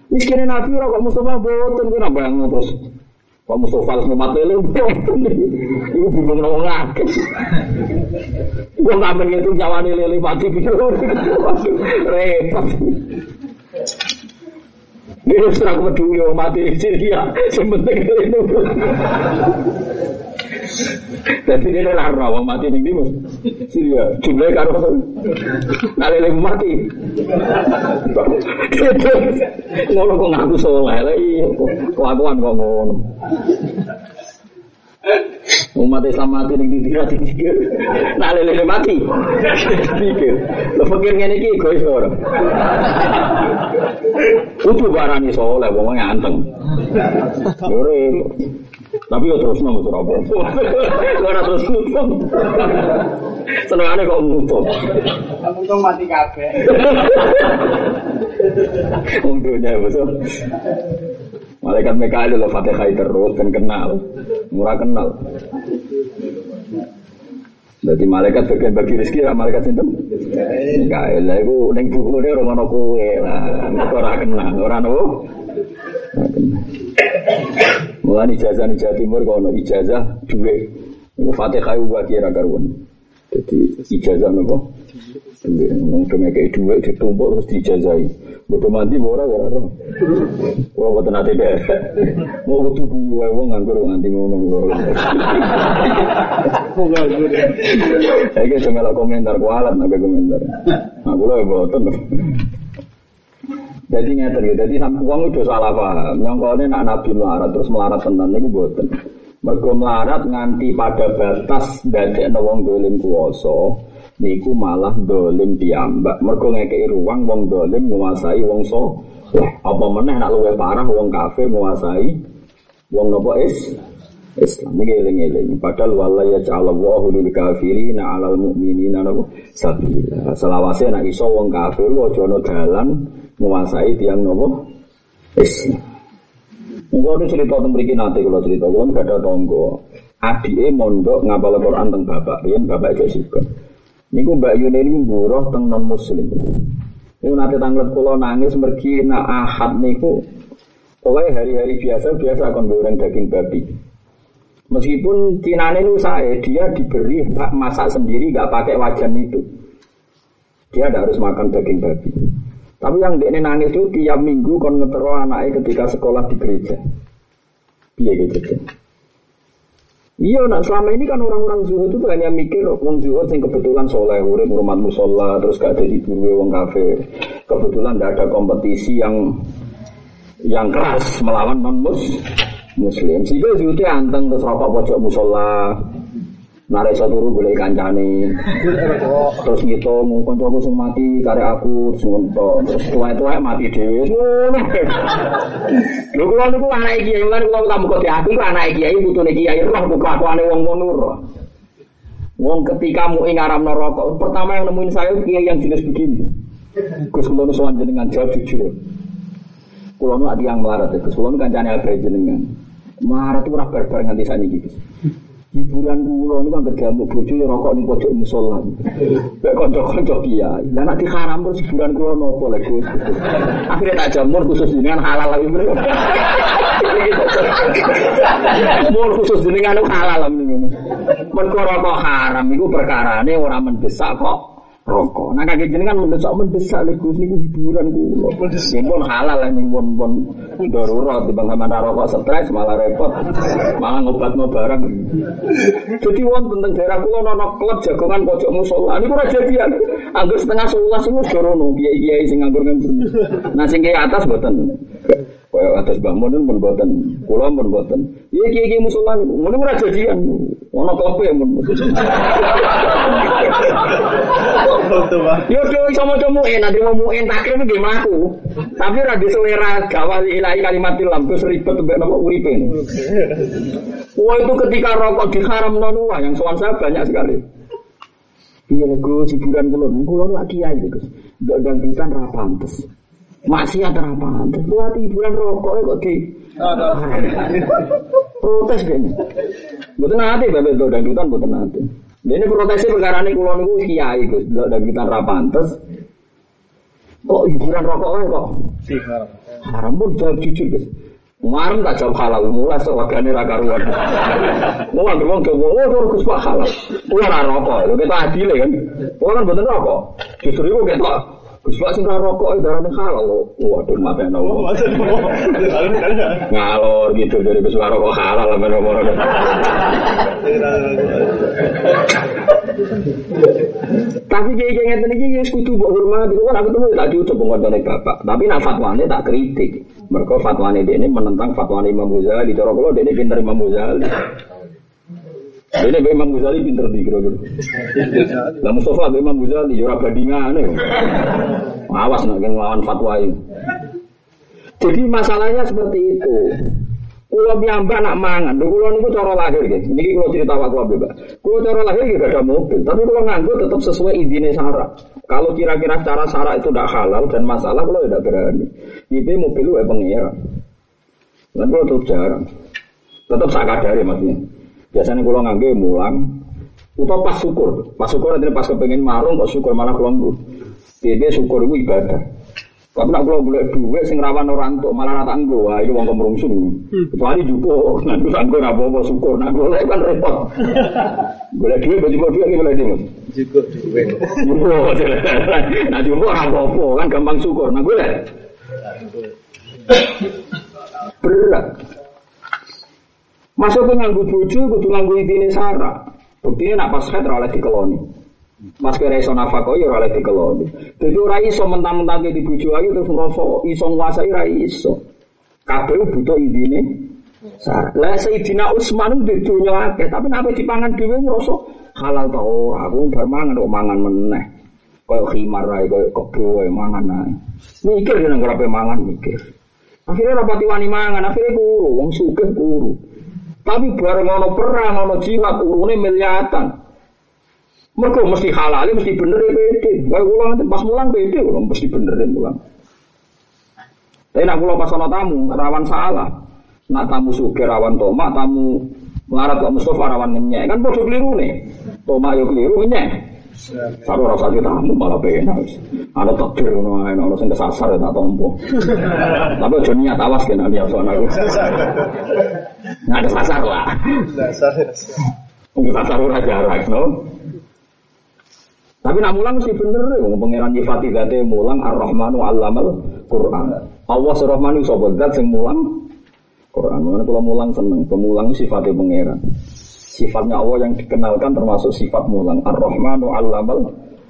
miskinnya nabi orang kok Mustafa boten gue nambah terus Pak Mustafa harus umat lele, itu bingung nong ngakes. Gue nggak menghitung nyawa lele mati pikir repot. Ini serang peduli mati di Syria, sementing itu. Jadi ini lah rawa mati nih mas. Syria jumlahnya karo nah lele mati. Ngono kok ngaku soleh lah iya. Kelakuan kok ngono. Umat Islam mati ning di tidak dipikir. Nah mati. Lo pikir ngene iki egois ora. Kudu barani soleh wong anteng. Ora tapi ya terus nang apa. Ora terus nutup. Senengane kok nutup. Untung mati kabeh. Untungnya betul. Malaikat Mikael lo Fatihah terus dan kenal, murah kenal. Jadi malaikat bagian bagi rezeki lah malaikat itu. Mikael lah itu neng buku dia orang mana kue lah, orang kenal, orang apa? Mulai ijazah di Jawa Timur kalau ijazah dua, Fatihah itu bagi karuan. Jadi ijazah nopo. Pengen kayak dua ditumpuk terus dijazahi. Bodoh mati ora ya ora. Ora boten ate deh. Mau guyu wae wong nganggur nganti ngono. Kok nganggur. Saiki semelok komentar kualat nek komentar. Nah kula boten. Jadi ngeten gitu. Jadi uang itu salah paham. Nyongkone nak nabi melarat terus melarat tenan niku boten. Mergo melarat nganti pada batas dadekno wong dolim kuwasa niku malah dolim piyambak. Mergo ngekeki ruang wong dolim menguasai wong so. Wah, apa meneh nak luwih parah wong kafir menguasai wong nopo is Islam ini eling-eling. Padahal wala ya ja'alallahu lil kafirina 'alal mu'minina napa sabila. Selawase nak iso wong kafir aja ana dalan menguasai tiang nopo Islam. Enggak ada cerita tentang mriki nanti kalau cerita kan gak ada tonggo. Adike mondok ngapal Quran tentang bapak, riyen bapak aja suka. Niku Mbak Yuni ini buruh teng non muslim. Niku nanti tanglet pulau nangis mergi na ahad niku Pokoknya hari-hari biasa biasa akan goreng daging babi. Meskipun Cinane itu saya, dia diberi hak masak sendiri, gak pakai wajan itu. Dia tidak harus makan daging babi. Tapi yang dia nangis itu tiap minggu kon ngetero anaknya ketika sekolah di gereja. Iya gitu. Iya, nak selama ini kan orang-orang zuhud itu hanya mikir wong zuhud yang kebetulan soleh, urip rumah musola, terus gak ada diburu wong kafe. Kebetulan tidak ada kompetisi yang yang keras melawan non muslim. Sehingga zuhudnya anteng terus rokok pojok musola, narik satu boleh kancane. Terus ngitung kancaku sing mati karek aku terus ngontok. Terus tuwa-tuwa mati dhewe. Ngono. Lho kula niku anak kiai. Lan kula tamu kok aku ku anak kiai putune kiai. Roh ku kelakuane wong ngono roh. Wong ketika mu ing aram rokok, pertama yang nemuin saya kiai yang jenis begini. Gus kula nu sowan jenengan jawab jujur. Kula nu yang melarat, Gus. Kula nu kancane abe jenengan. Ora barbar nganti saniki, Gus hiburan kula niku kan bergamuk bojo ya rokok ning pojok musala. Nek kanca-kanca kiai. Lah nek diharam terus hiburan kula nopo lek. Akhire tak jamur khusus dengan halal lagi mereka. Mul khusus dengan halal niku. Mergo rokok haram iku perkarane ora mendesak kok rokok. Nah kakek jenengan mendesak mendesak lek Gus niku hiburan kula. Mendesak pun halal ning pun pun darurat di bangsa mana rokok stres malah repot. Malah ngobat barang. Jadi wong tentang daerah kula ana klub jagongan pojok musola. Niku ora jadian. Anggur setengah sebelas niku dorono kiai-kiai sing nganggur nganggur. Nah sing atas mboten. Kaya atas bangun pun buatan, kula pun buatan. Iya kiai kiai musola, mana ora jadian, ono klope mun. Yo do iso maca muin, nanti mau muin takrim nggih mlaku. Tapi ra di selera gawal ilahi kalimat ilam terus ribet mbek napa uripe. Wah itu ketika rokok diharam non yang soal saya banyak sekali. Iya Gus, hiburan kulo, kulo lagi aja Gus. Gak dangdutan ra pantes. Maksiat ra pantes. Buat hiburan rokok kok di protes kayaknya. Betul nanti bapak do dangdutan betul nanti. Ini protesnya perkara ini kulo niku kiai Gus, dangdutan ra pantes. Kok hiburan rokok kok? Haram pun jawab jujur Gus. Ngarem tak jawab halal, mulai sewagane ra karuan. Ngambil wong ke wong, oh Gus Pak halal. Kuwi ora rokok, lho kita adile kan. Kuwi kan bener rokok. Justru iku ketok Gus Pak sing rokok itu darane halal. Waduh mate nopo. Ngalor gitu dari Pak rokok halal men ngomong. Tapi kiai kiai ngeten iki wis kudu mbok hormati. Kok aku ketemu tak diucap ngontone bapak. Tapi nak fatwane tak kritik. Mergo fatwane dene menentang fatwane Imam Ghazali. Cara kula dene pinter Imam Ghazali. Dene Mbak Imam Ghazali pinter di kira-kira. Lah Mustafa Mbak Imam Ghazali ya bandingane. Awas nak ngelawan fatwa itu. Jadi masalahnya seperti itu. Kulo piyambak nak mangan, lho kulo niku cara lahir nggih. Niki kulo cerita waktu kulo Mbak. Kulo cara lahir nggih ada mobil, tapi kulo nganggo tetap sesuai idine syarat. Kalau kira-kira cara syarat itu tidak halal dan masalah kulo tidak berani. Itu mobil lu pengira. Dan kulo tetap jarang. Tetap sakadari maksudnya. Biasanya kulo nganggo mulang utawa pas syukur. Pas syukur nanti pas kepengen marung kok syukur malah kulo Dia syukur itu ibadah. Tapi nak kalau boleh duit sing rawan orang tuh malah rata anggo, wah itu uang kemerungsung. Kecuali jupo, nanti anggo nggak apa syukur, nak boleh kan repot. Boleh duit, baju baju lagi boleh duit. Cukup duit. Jupo, nah jupo nggak apa kan gampang syukur, nah boleh. Berat. Masuk ke nganggu bojo, kudu nganggu intine sarah. Buktinya nak pas head oleh dikeloni. Mas kira iso nafkah ya ora oleh dikeloni. Dadi ora iso mentang-mentang di bojo ayu terus ngrasa iso nguasai ora iso. Kabeh butuh intine sarah. Lah Sayyidina Utsman di dunya akeh, tapi nek dipangan dhewe ngrasa halal ta ora. Aku bar mangan kok mangan meneh. Kaya khimar ae kaya kebo mangan ae. Mikir nang grape mangan mikir. Akhirnya rapati wani mangan, akhirnya kuru, wong sugih kuru. Tapi bareng ono perang, ono jihad, urune miliatan. Mereka mesti halal, mesti bener ya pede. Gak ulang pas mulang pede, ulang mesti bener ya mulang. Tapi nak pulang pas ono tamu, rawan salah. Nak tamu suge rawan toma, tamu melarat kok Mustafa rawan ngenyek. Kan bodoh keliru nih. Toma yo keliru ngenyek. Saru rasa kita tamu malah penak. Ada takdir ngono ae, ono sing kesasar tak tompo. Tapi aja niat awas kena lihat soal aku. Nggak ada sasar lah. Dasar. Untuk sasar ora jarak, no. Tapi nak mulang mesti bener, wong pangeran nyifati zate mulang Ar-Rahmanu 'allamal Qur'an. Allah Ar-Rahmanu sapa zat sing mulang Quran. Mulane kula mulang seneng, pemulang sifatnya pangeran. Sifatnya Allah yang dikenalkan termasuk sifat mulang. Ar-Rahmanu 'allamal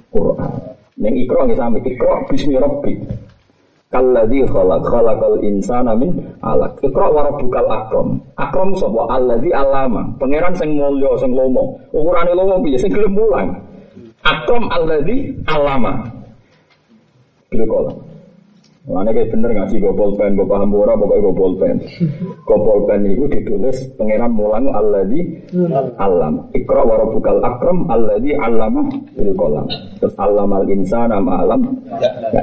Qur'an. Ning ikra nggih sami ikra bismi rabbik. Kalladzi khalaq khalaqal insana min 'alaq. Ikra wa rabbukal akram. Akram sapa? Alladzi 'allama. Pangeran sing mulya, sing lomo. Ukurane lomo piye? Sing gelem mulang. Akram alladzi 'allama. Gitu kok. Mana kayak bener ngaji gue pulpen, gue paham ora pokoknya gue pulpen. Gue pulpen itu ditulis pangeran mulang alladzi alam. Ikra wa rabbukal akram alladzi allama bil qalam. Terus allamal insana ma alam. Ya.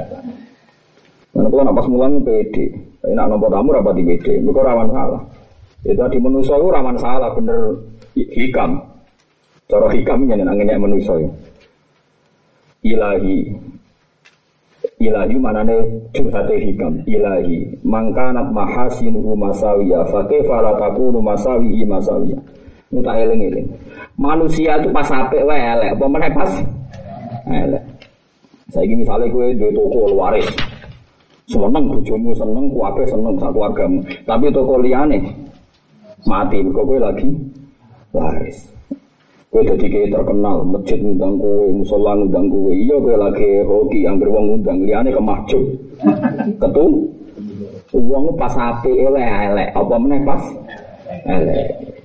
Mana kalau napas mulang pede. Tapi nak nomor tamu rapat di pede. Mereka rawan salah. Itu di manusia itu rawan salah bener hikam. Cara hikam ini nangennya manusia itu. Ilahi ilahi manane curhate hikam ilahi mangkanat mahasinuhu masawiya fakih fala takunu masawihi masawiya itu tak eling eling manusia itu pas apik wae elek apa meneh pas elek saiki misale kowe duwe toko waris seneng bojomu seneng kuwabe seneng sak keluargamu tapi toko liyane mati kok kowe lagi waris Kowe dadi kayak terkenal, masjid ngundang kowe, musola ngundang kowe. Iya kowe lagi hoki, anggar wong ngundang liyane kemahjub. Ketu wong pas apik elek elek, apa meneh pas elek.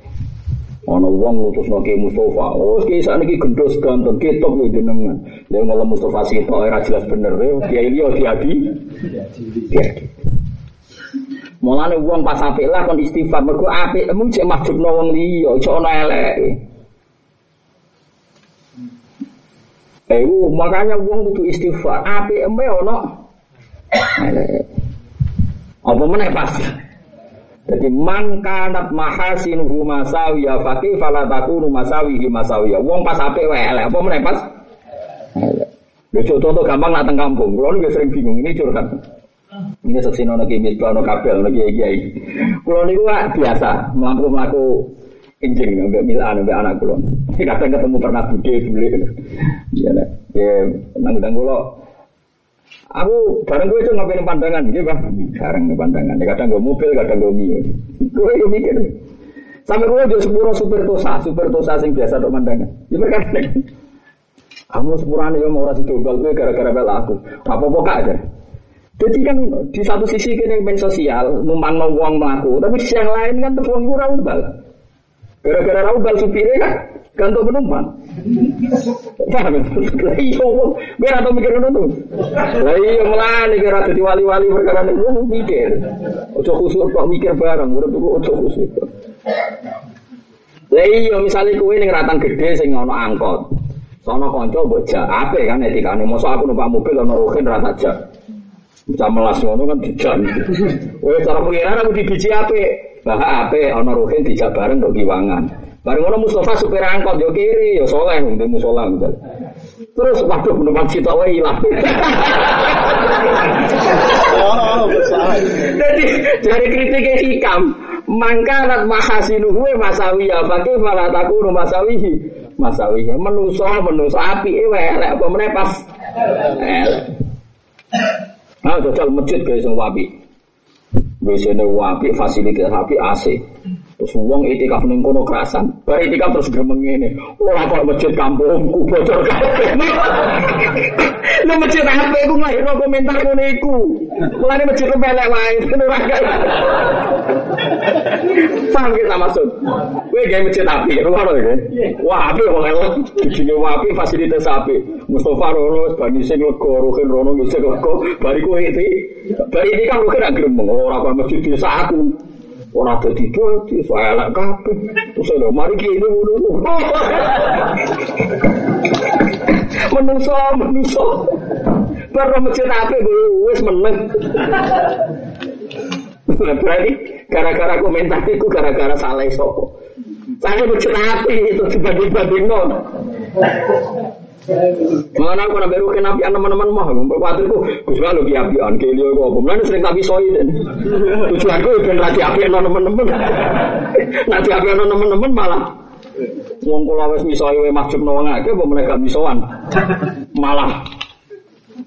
Ana wong ngutusno Ki Mustofa. Oh, ki sakniki gendos ganteng ketok yo jenengan. Dia malah Mustofa sitok ora jelas bener. Kiai liya diadi. Mulane wong pas apik lah kon istighfar mergo apikmu cek mahjubno wong liya, aja ana eleke. Eh, makanya wong kudu istighfar. Apikmu ana eleke. Apa meneh pas? Jadi man kanat mahasinuhu masawiya fakih fala takunu masawihi masawiya. Wong pas apik wae elek apa meneh pas? Elek. Contoh gampang nak teng kampung. Kulo niku sering bingung ini curhat. Ini seksi nono kimis, nono kabel, nono kiai kiai. Kulo niku biasa melaku melaku injing, nggak milan, nggak anak kulo. Kadang ketemu pernah bude bule. Ya, ya, nang kulo Aku bareng gue itu ngapain pandangan, gitu bang. Bareng pandangan. Ya, kadang gue mobil, kadang gue mio. Gue itu mikir. Sampai gue jadi sepuro super tosa, super tosa sing biasa untuk pandangan. Ya berkata, kamu sepurane ya mau rasa dobel gue gara-gara bel aku. Apa-apa kak aja. Jadi kan di satu sisi kini main sosial, numpang uang melaku, tapi sisi yang lain kan tuh uang kurang bal. Gara-gara raubal supirnya kan, gantung penumpang. Paham? Lah iya biar atau mikir ngono tuh. Lah iya melane kira dadi wali-wali perkara niku mikir. Ojo khusuk kok mikir bareng, urip kok ojo khusuk. Lah iya misale kowe ning ratan gede sing ana angkot. Sono kanca mbok jak ape kan etikane. Mosok aku numpak mobil ana rohin rata jak. Bisa melas ngono kan dijan. Wes cara pengiran aku dibiji ape. Lah ape ana rohin dijak bareng kok kiwangan. Bareng ngono Mustafa supir angkot yo kiri yo soleh untuk musola misal. Terus waduh penumpang kita wae ilang. Jadi dari kritiknya hikam, mangka anak mahasinu gue masawi ya, pakai malah takunu masawihi masawihi. Menuso menuso api eh elek apa meneh pas elek. Nah, jajal masjid guys yang wapi. Biasanya wapi fasilitas api AC. Terus wong itikaf ning kono kerasan. Bar itikaf terus gremeng ngene. Ora kok masjid kampungku bocor kabeh. Lu masjid apa iku nglahirno komentar ngene iku. Mulane masjid pelek wae ngono ra kae. Paham kita maksud? Kowe gawe masjid api, rumah lho Wah, api kok elok. Dijine wapi fasilitas api. Mustafa rono bani sing lega rohin rono sing lega bariku iki. Bari ini kan kira gremeng ora kok masjid desa aku. Ora dadi dadi, saya elek kabeh. Terus lho, mari ki ini ngono. Menungso, menungso. Baru masjid ape wis meneng. Berarti gara-gara komentar itu gara-gara salah sopo. Saya masjid ape itu dibanding-banding no. Mana aku nabi rukin nabi teman-teman mah, khawatirku gus kalau ki apian, ki liyo kok, mana sering tapi soi dan tujuanku ben lagi api non teman-teman, nanti api teman-teman malah Wong kula wis misoi wae mahjub wong akeh apa mereka misoan. Malah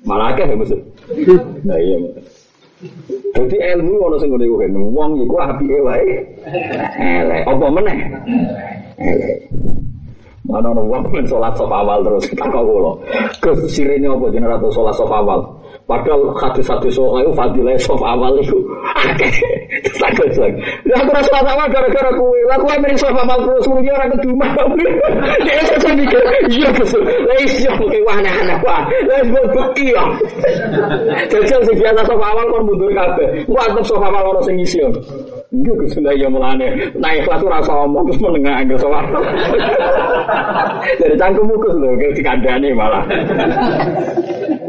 malah akeh ya maksud. Nah iya. Jadi ilmu ono sing ngene kuwi. Wong iku apike wae. Elek. Apa meneh? Elek. Mana ono wong men salat sop awal terus tak kula. Gus sirene apa jenenge ratu salat sop awal. Padahal hadis-hadis soal itu fadilah sof awal itu. Sakit lagi. Ya aku rasa sama gara-gara kue. Lah kue miring sof awal terus mungkin orang kedua. Dia saya mikir, iya betul. Lah iya oke wah anak wah. Lah buat beki ya. Jajal sih biasa sof awal kon mundur kabeh. Gua anggap sof awal orang sing isi. Itu kesudah ya mulane. Naik kelas tuh rasa omong terus menengah anggap sof awal. Dari cangkem mukus loh, kayak dikandani malah.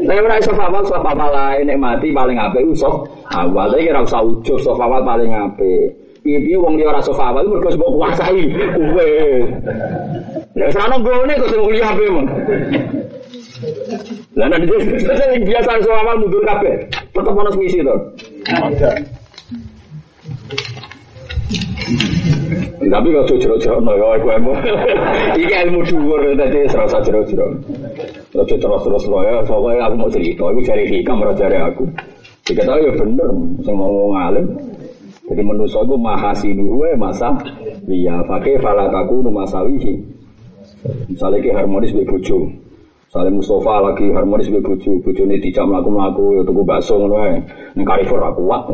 Nah, ora iso awal sof awal lain mati paling apik usah awal. Iki ora usah ujug sof awal paling apik. Piye wong liya ora sof awal mergo mbok kuasai kowe. Lah sana gone kok sing kuliah ape mong. Lah nek sing biasa sof awal mundur kabeh. Tetep ono misi to. Tapi kalau jero-jero no ya aku ilmu. Iki ilmu dhuwur dadi serasa jero-jero. Ojo terus-terus no ya, soalnya aku mau cerita, aku cari hikam ora cari aku. Jika tahu ya bener, sing mau ngalim. Jadi manusia itu mahasinu we masa iya pakai falataku numasawihi. Misalnya ki harmonis be. Salim Mustafa lagi harmonis gue bucu, bucu ini tidak melaku melaku, ya tunggu bakso ngono ya, ini karifur aku kuat,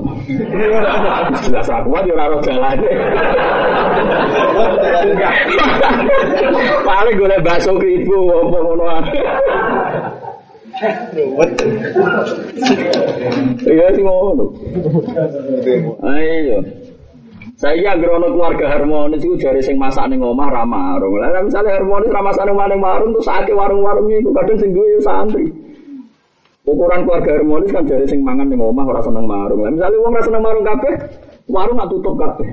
sudah aku kuat ya raro jalan, paling gue bakso ke ibu, apa ngono iya sih mau, ayo. Saya kira ono keluarga harmonis itu jari sing masak ning omah ra marung. Lah misale harmonis ra masak ning warung terus ake warung-warung iku kadang sing duwe santri. Ukuran keluarga harmonis kan jari sing mangan ning omah ora seneng marung. Lah misale wong ora seneng marung kabeh, warung tak tutup kabeh.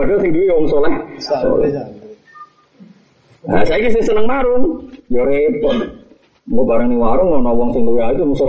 Padahal sing duwe wong soleh. Nah, saya sing seneng marung, ya repot. Mau bareng ning warung ono wong sing luwe itu musuh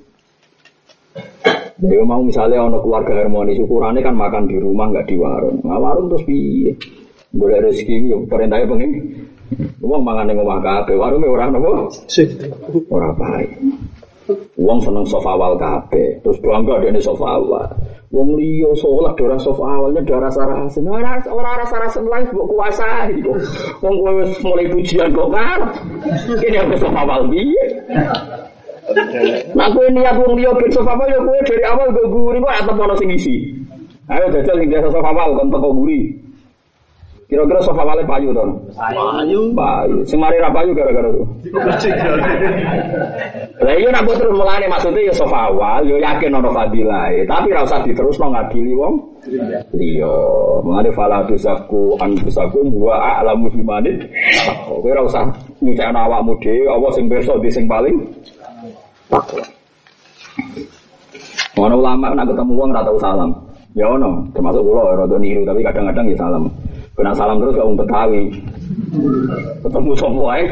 Ya mau misalnya ono keluarga harmonis ukurannya kan makan di rumah nggak di warung. Nah warung terus piye? Boleh rezeki yo perintahnya pengen. Uang mangan yang rumah kafe, warungnya orang nopo? Orang baik. Uang seneng sofa awal kafe, terus bangga dia sofa awal. Wong liyo sholat dora sofa awalnya dora sarah asin. Orang orang rasa lain buat kuasa gitu. Wong mulai pujian kok kan? Ini aku sofa awal biye. Nah kowe niat wong liya ben sofa apa ya kowe dari awal go guri kok atep ono sing isi. Ayo jajal sing biasa sofa awal kon teko guri. Kira-kira sofa awalnya payu to? Payu. Payu. Sing mari ra payu gara-gara itu. Lah iya nak terus mulane maksudnya ya sofa awal yo yakin ono fadilah, tapi ra usah diterusno ngadili wong liya. Mulane fala tusaku anfusakum wa a'lamu bimanit. Kowe ra usah nyucekno awakmu dhewe apa sing pirsa di sing paling takwa. Ono ulama nak ketemu wong ora tau salam. Ya ono, termasuk kula rada niru tapi kadang-kadang ya salam. Kena salam terus gak umpet tawi. Ketemu sapa wae.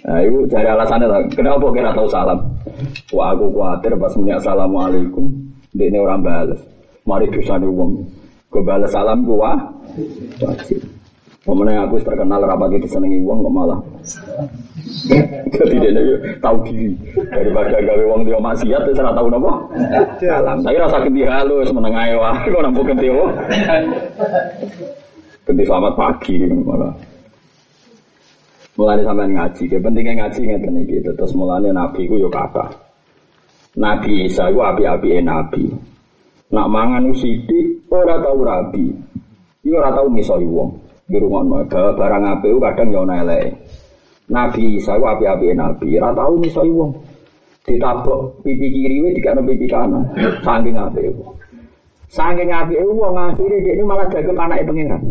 Nah, itu cari alasannya lah. Kenapa kira tahu salam? Wah, aku khawatir pas muni assalamualaikum, dia ini orang balas. Mari dosa nih wong. Gue balas salam gua wajib. Pemenang aku terkenal rapat itu senengi wong kok malah. Jadi dia tahu diri daripada gawe wong dia maksiat terus ora tahu nopo. Salam. Saya rasa ganti halus meneng ae wae kok nampu ganti wo. Ganti selamat pagi malah. Mulane sampean ngaji, pentingnya ngaji ngeten iki. Terus mulane nabi ku yo kata. Nabi Isa ku api-apike nabi. Nak mangan sithik ora tau rabi. Iku ora tau wong. Di rumah barang apik kadang yo ana eleke. Nabi Isa ku api-apike nabi, ora tau misoi wong. Ditabok pipi kiri wis dikano pipi kanan. Saking apike. Saking apike wong akhire dekne malah dagem anake pangeran.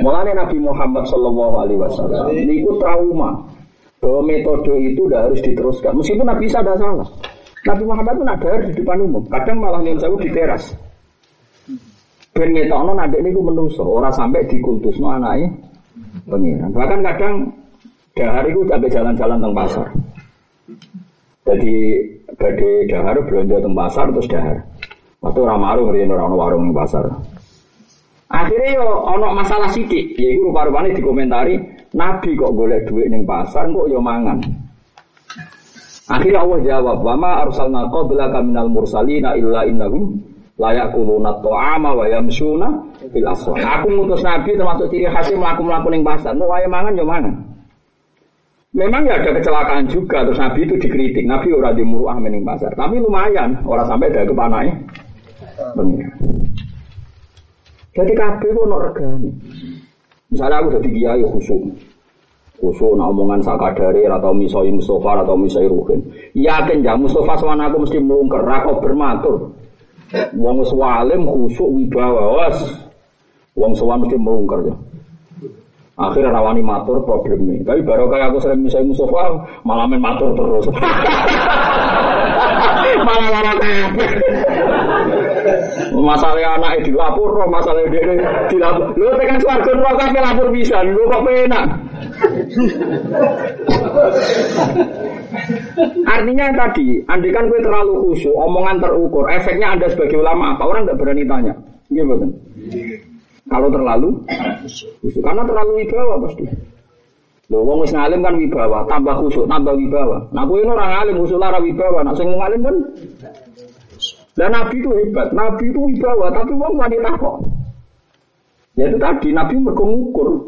Mulanya Nabi Muhammad Shallallahu Alaihi Wasallam itu trauma bahwa metode itu udah harus diteruskan. Meskipun Nabi Isa ada salah. Nabi Muhammad pun ada di depan umum. Kadang malah yang saya di teras. Ben ngetokno nadek niku menungso, ora sampai dikultusno anake pengiran. Bahkan kadang dahar itu sampai jalan-jalan teng pasar. Jadi badhe dahar belanja teng pasar terus dahar. Waktu ora marung riyen ora ono warung ning pasar. Akhirnya yo ono masalah sidik, yaitu rupa-rupanya dikomentari Nabi kok golek duit ning pasar kok yo mangan. Akhirnya Allah jawab, "Wa ma arsalna qablaka minal mursalina illa innahum la yaquluna ta'ama wa yamshuna fil aswaq." Aku ngutus Nabi termasuk ciri khasnya mlaku-mlaku ning pasar, mau wae mangan yo mangan. Memang ya ada kecelakaan juga terus Nabi itu dikritik. Nabi ora dimuruah ning pasar, tapi lumayan, ora sampai dari kepanai. Benar. Jadi kabeh ono regane. Misalnya aku jadi kiai khusuk. Khusuk nak omongan sakadare atau misoi Mustafa atau misoi Ruhin. Yakin ya Mustafa sama aku mesti melungker kok bermatur. Wong wis khusuk wibawa was. Wong sowan mesti melungker ya. Akhirnya rawani matur problemnya. Tapi baru kayak aku sering misoi Mustafa malah matur terus. lara kabeh. Masalah anak dilapor, masalah dia dilapor. Lu tekan suarga neraka apa lapor bisa, lu kok penak. Artinya tadi, andikan gue terlalu khusyuk, omongan terukur, efeknya anda sebagai ulama apa? Orang nggak berani tanya. Gimana? Kalau terlalu khusyuk. Karena terlalu wibawa pasti. Lho wong wis ngalim kan wibawa, tambah khusyuk, tambah wibawa. Nah kuwi orang ngalim khusyuk lara wibawa, nak sing ngalim kan dan Nabi itu hebat, Nabi itu wibawa, tapi wong wanita kok. Ya itu tadi, Nabi mergo ngukur.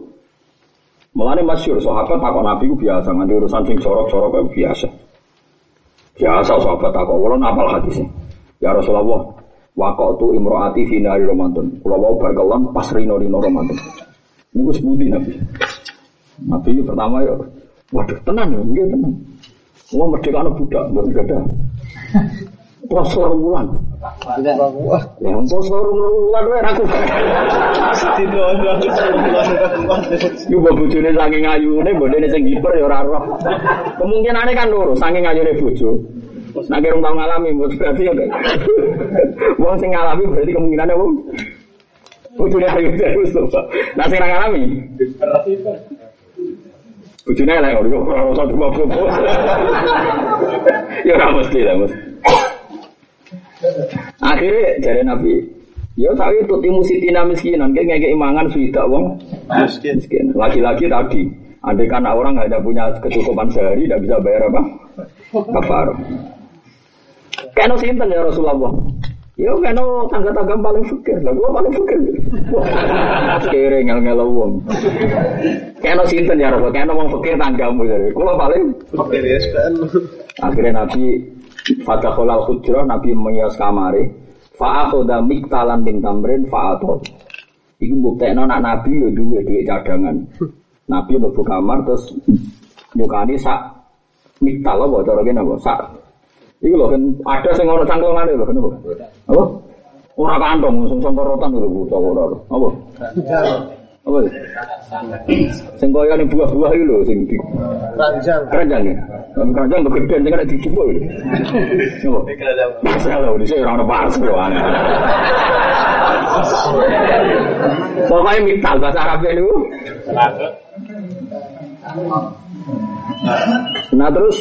Mulane masyhur sahabat takut Nabi itu biasa, nganti urusan sing sorok-sorok itu biasa. Biasa sahabat takut, wala apal hadisnya. Ya Rasulullah, waktu imroati fi nari Ramadan. Kula wau berkelan pas rino-rino Ramadan. Niku sebuti Nabi. Nabi itu pertama ya, waduh tenang ya, nggih tenang. Wong merdeka budak, mboten gadah. Poso bulan. Ya poso bulan wae aku. Yo bojone saking ayune, ya ora kan loro, saking ayune bojo. Nek urung tau ngalami berarti ya. Wong sing ngalami berarti kemungkinane wong bojone ayu terus. Nah sing ngalami. Bojone elek ora cuma Ya ora mesti lah. Akhirnya dari Nabi, ya tapi itu timu sitina miskinan, kayak ngeke imangan sudah wong miskin. miskin. Laki-laki tadi, andai kan orang ada punya kecukupan sehari, tidak bisa bayar apa? Kafar. Kena sinten ya Rasulullah. Ya kena tangga-tangga paling fikir, lah gua paling fikir. Kere ngel-ngel wong. Kena sinten ya Rasul, kena wong fikir tanggamu jadi. Kula paling fikir ya Akhirnya Nabi Fatahulal hujrah Nabi mengias kamari Fa'akhoda miktalan bin tamrin fa'atol Iku buktinya anak Nabi ya duwe duit cadangan Nabi mlebu kamar terus nyukani sak miktal apa cara kene sak Iku lho kan ada sing ono cangklongane lho kenapa? Apa? Ora kantong sing sangkorotan lho bocah ora. Apa? Apa? Sing koyo ning buah-buah iki lho sing di keranjang. Keranjang ya. Tapi keranjang kegedean sing ada di iki. Coba. Masalah lho dhisik ora ono pas lho. Pokoknya mital bahasa Arab itu. Nah terus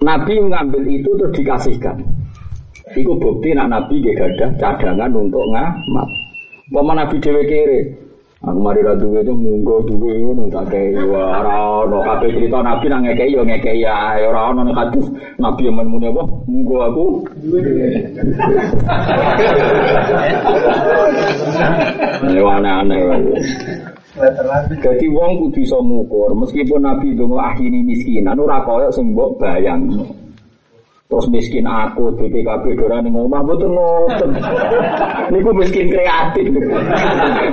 Nabi mengambil itu terus dikasihkan. Iku bukti nak Nabi gak ada cadangan untuk ngamat. Pama Nabi dhewe kere. Aku mari ra duwe itu munggo duwe ngono tak kei ora ono kabeh cerita Nabi nang ngekei yo ngekei ya ora ono nek hadis Nabi yang muni apa munggo aku duwe. aneh-aneh. Jadi wong kudu iso meskipun Nabi donga akhiri miskinan ora koyo sing mbok bayang. Terus miskin aku, BPKB doran ning omah mboten ngoten. Niku miskin kreatif.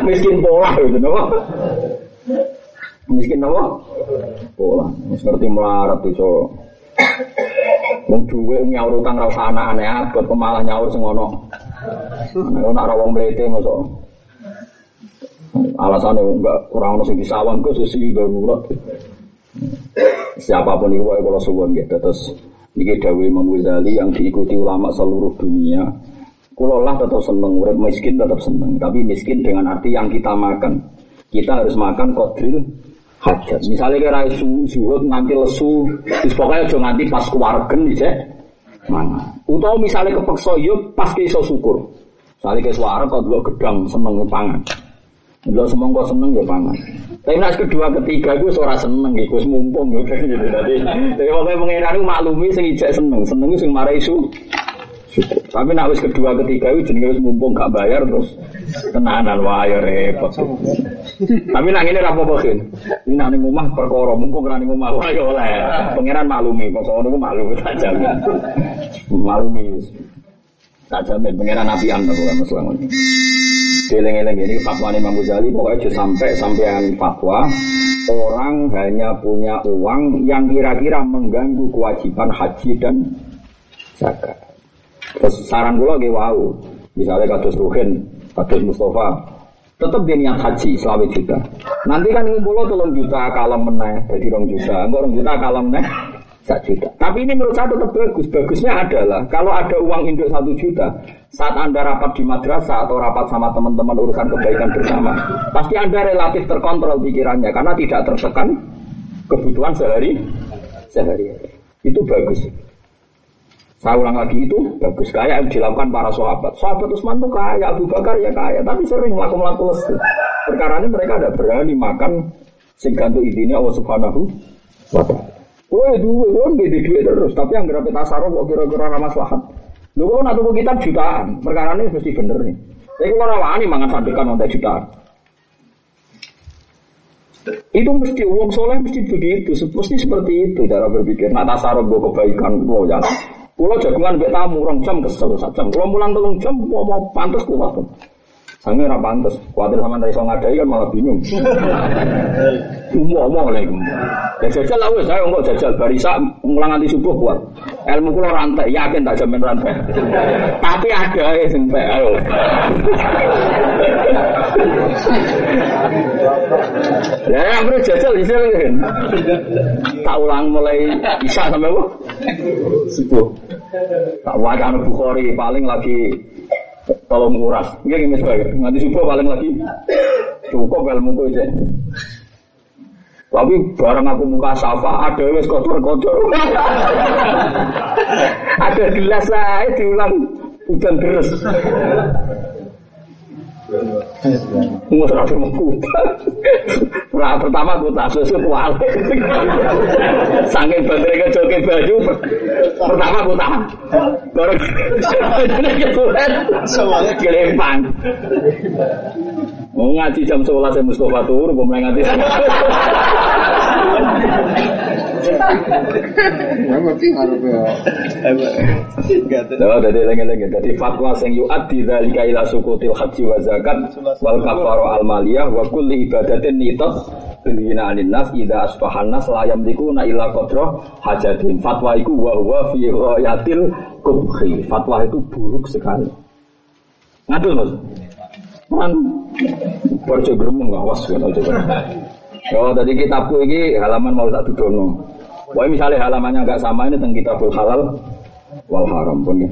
miskin pola gitu napa? Miskin napa? Pola. Wis ngerti melarat iso. Wong duwe nyaur utang ra usah aneh abot malah nyaur sing ono. Nek ora wong mlete mosok. Alasannya enggak kurang ono sing disawang kok sesi darurat. Siapa pun itu kalau suwon gitu terus ini Dawi Imam Ghazali yang diikuti ulama seluruh dunia. Kulo lah tetap seneng, urip miskin tetap seneng. Tapi miskin dengan arti yang kita makan. Kita harus makan kodril hajat. Misalnya kira su, suhud nanti lesu, terus pokoknya jangan nanti pas keluargen bisa mana. Utau misalnya kepeksa yuk pas iso syukur. Misalnya suara kau dua gedang seneng pangan. Lo kau seneng ya pangan. Tapi nas kedua ketiga gue suara seneng gitu, mumpung gitu. Jadi jadi pokoknya pengiran maklumi sing ijek seneng, seneng sing marah isu. Tapi nak wis kedua ketiga itu jenenge wis mumpung gak bayar terus tenanan wah ya repot. Tapi nang ini rapo bakin. Ini nang omah perkara mumpung nang omah wah ya oleh. Pangeran maklumi kok sono ku maklum tak. Maklumi. Tak jamin pangeran Nabi Anta bukan masalah ini. Geleng-geleng ini fatwa Imam Ghazali pokoknya sampai sampai fatwa orang hanya punya uang yang kira-kira mengganggu kewajiban haji dan zakat. Terus saran gue lagi wow, misalnya kados Ruhin, kados Mustafa, tetap dia niat haji selama juta. Nanti kan ngumpul tolong juta kalau meneh, jadi rong juta, enggak rong juta kalau meneh satu juta. Tapi ini menurut saya tetap bagus. Bagusnya adalah kalau ada uang induk satu juta, saat anda rapat di madrasah atau rapat sama teman-teman urusan kebaikan bersama, pasti anda relatif terkontrol pikirannya karena tidak tertekan kebutuhan sehari sehari. Itu bagus. Saya ulang lagi itu bagus kayak yang dilakukan para sahabat. Sahabat Utsman tuh kaya, Abu Bakar ya kaya, tapi sering melakukan lesu. Perkara ini mereka ada berani makan sing gantung idine Allah Subhanahu wa taala. Oh, duwe wong gede duit terus, tapi yang berapa tasaruf kok kira-kira ramah maslahat. Lho kalau kitab jutaan, perkara ini mesti bener nih. Tapi kalau wani mangan sadekan untuk jutaan. Itu mesti uang soleh mesti begitu, mesti seperti itu cara berpikir. Nak tasaruf gue kebaikan gue ya. Pulau jagungan bek tamu orang jam kesel satu jam. Kalau mulang telung jam mau mau pantas kuat. Sange ora pantes. Kuwatir sampean ra iso ngadai kan malah bingung. Ngomong lagi. Ya jajal lah wis saya kok jajal barisa mulang nanti subuh buat. Ilmu kula rantai, yakin tak jamin rantai. Tapi ada ya sing ayo. Ya, yang perlu jajal bisa kan. Tak ulang mulai bisa sampai apa? Subuh. Tak wajah Bukhari paling lagi tolong nguras. Nggih nggih sebagai nganti subuh paling lagi cukup ilmu ku aja. Tapi barang aku muka safa ada wes kotor-kotor. ada gelas saya diulang hujan mengkuta. Nah, pertama kuta susu kuali. Bandere ke joget baju. Pertama kuta. Baru ketulen. Semuanya gelempang. Mau ngaji jam 11 saya Mustafa turun, mau mulai ngaji. Oh, jadi lengi-lengi. Jadi fatwa sing yu'addi dzalika ila sukutil haji wa zakat wal kafaru al maliyah wa kulli ibadatin nitat Bina anin nas ida asbahan nas la yamlikuna illa qadra hajatin. Fatwa itu wa huwa fi ghayatil kubhi. Fatwa itu buruk sekali. Ngadul Mas. Man Borjo gremeng awas kan aja. Oh, tadi kitabku ini halaman mau tak dudono. Wah misalnya halamannya agak sama ini tentang kitabul halal wal haram pun ya.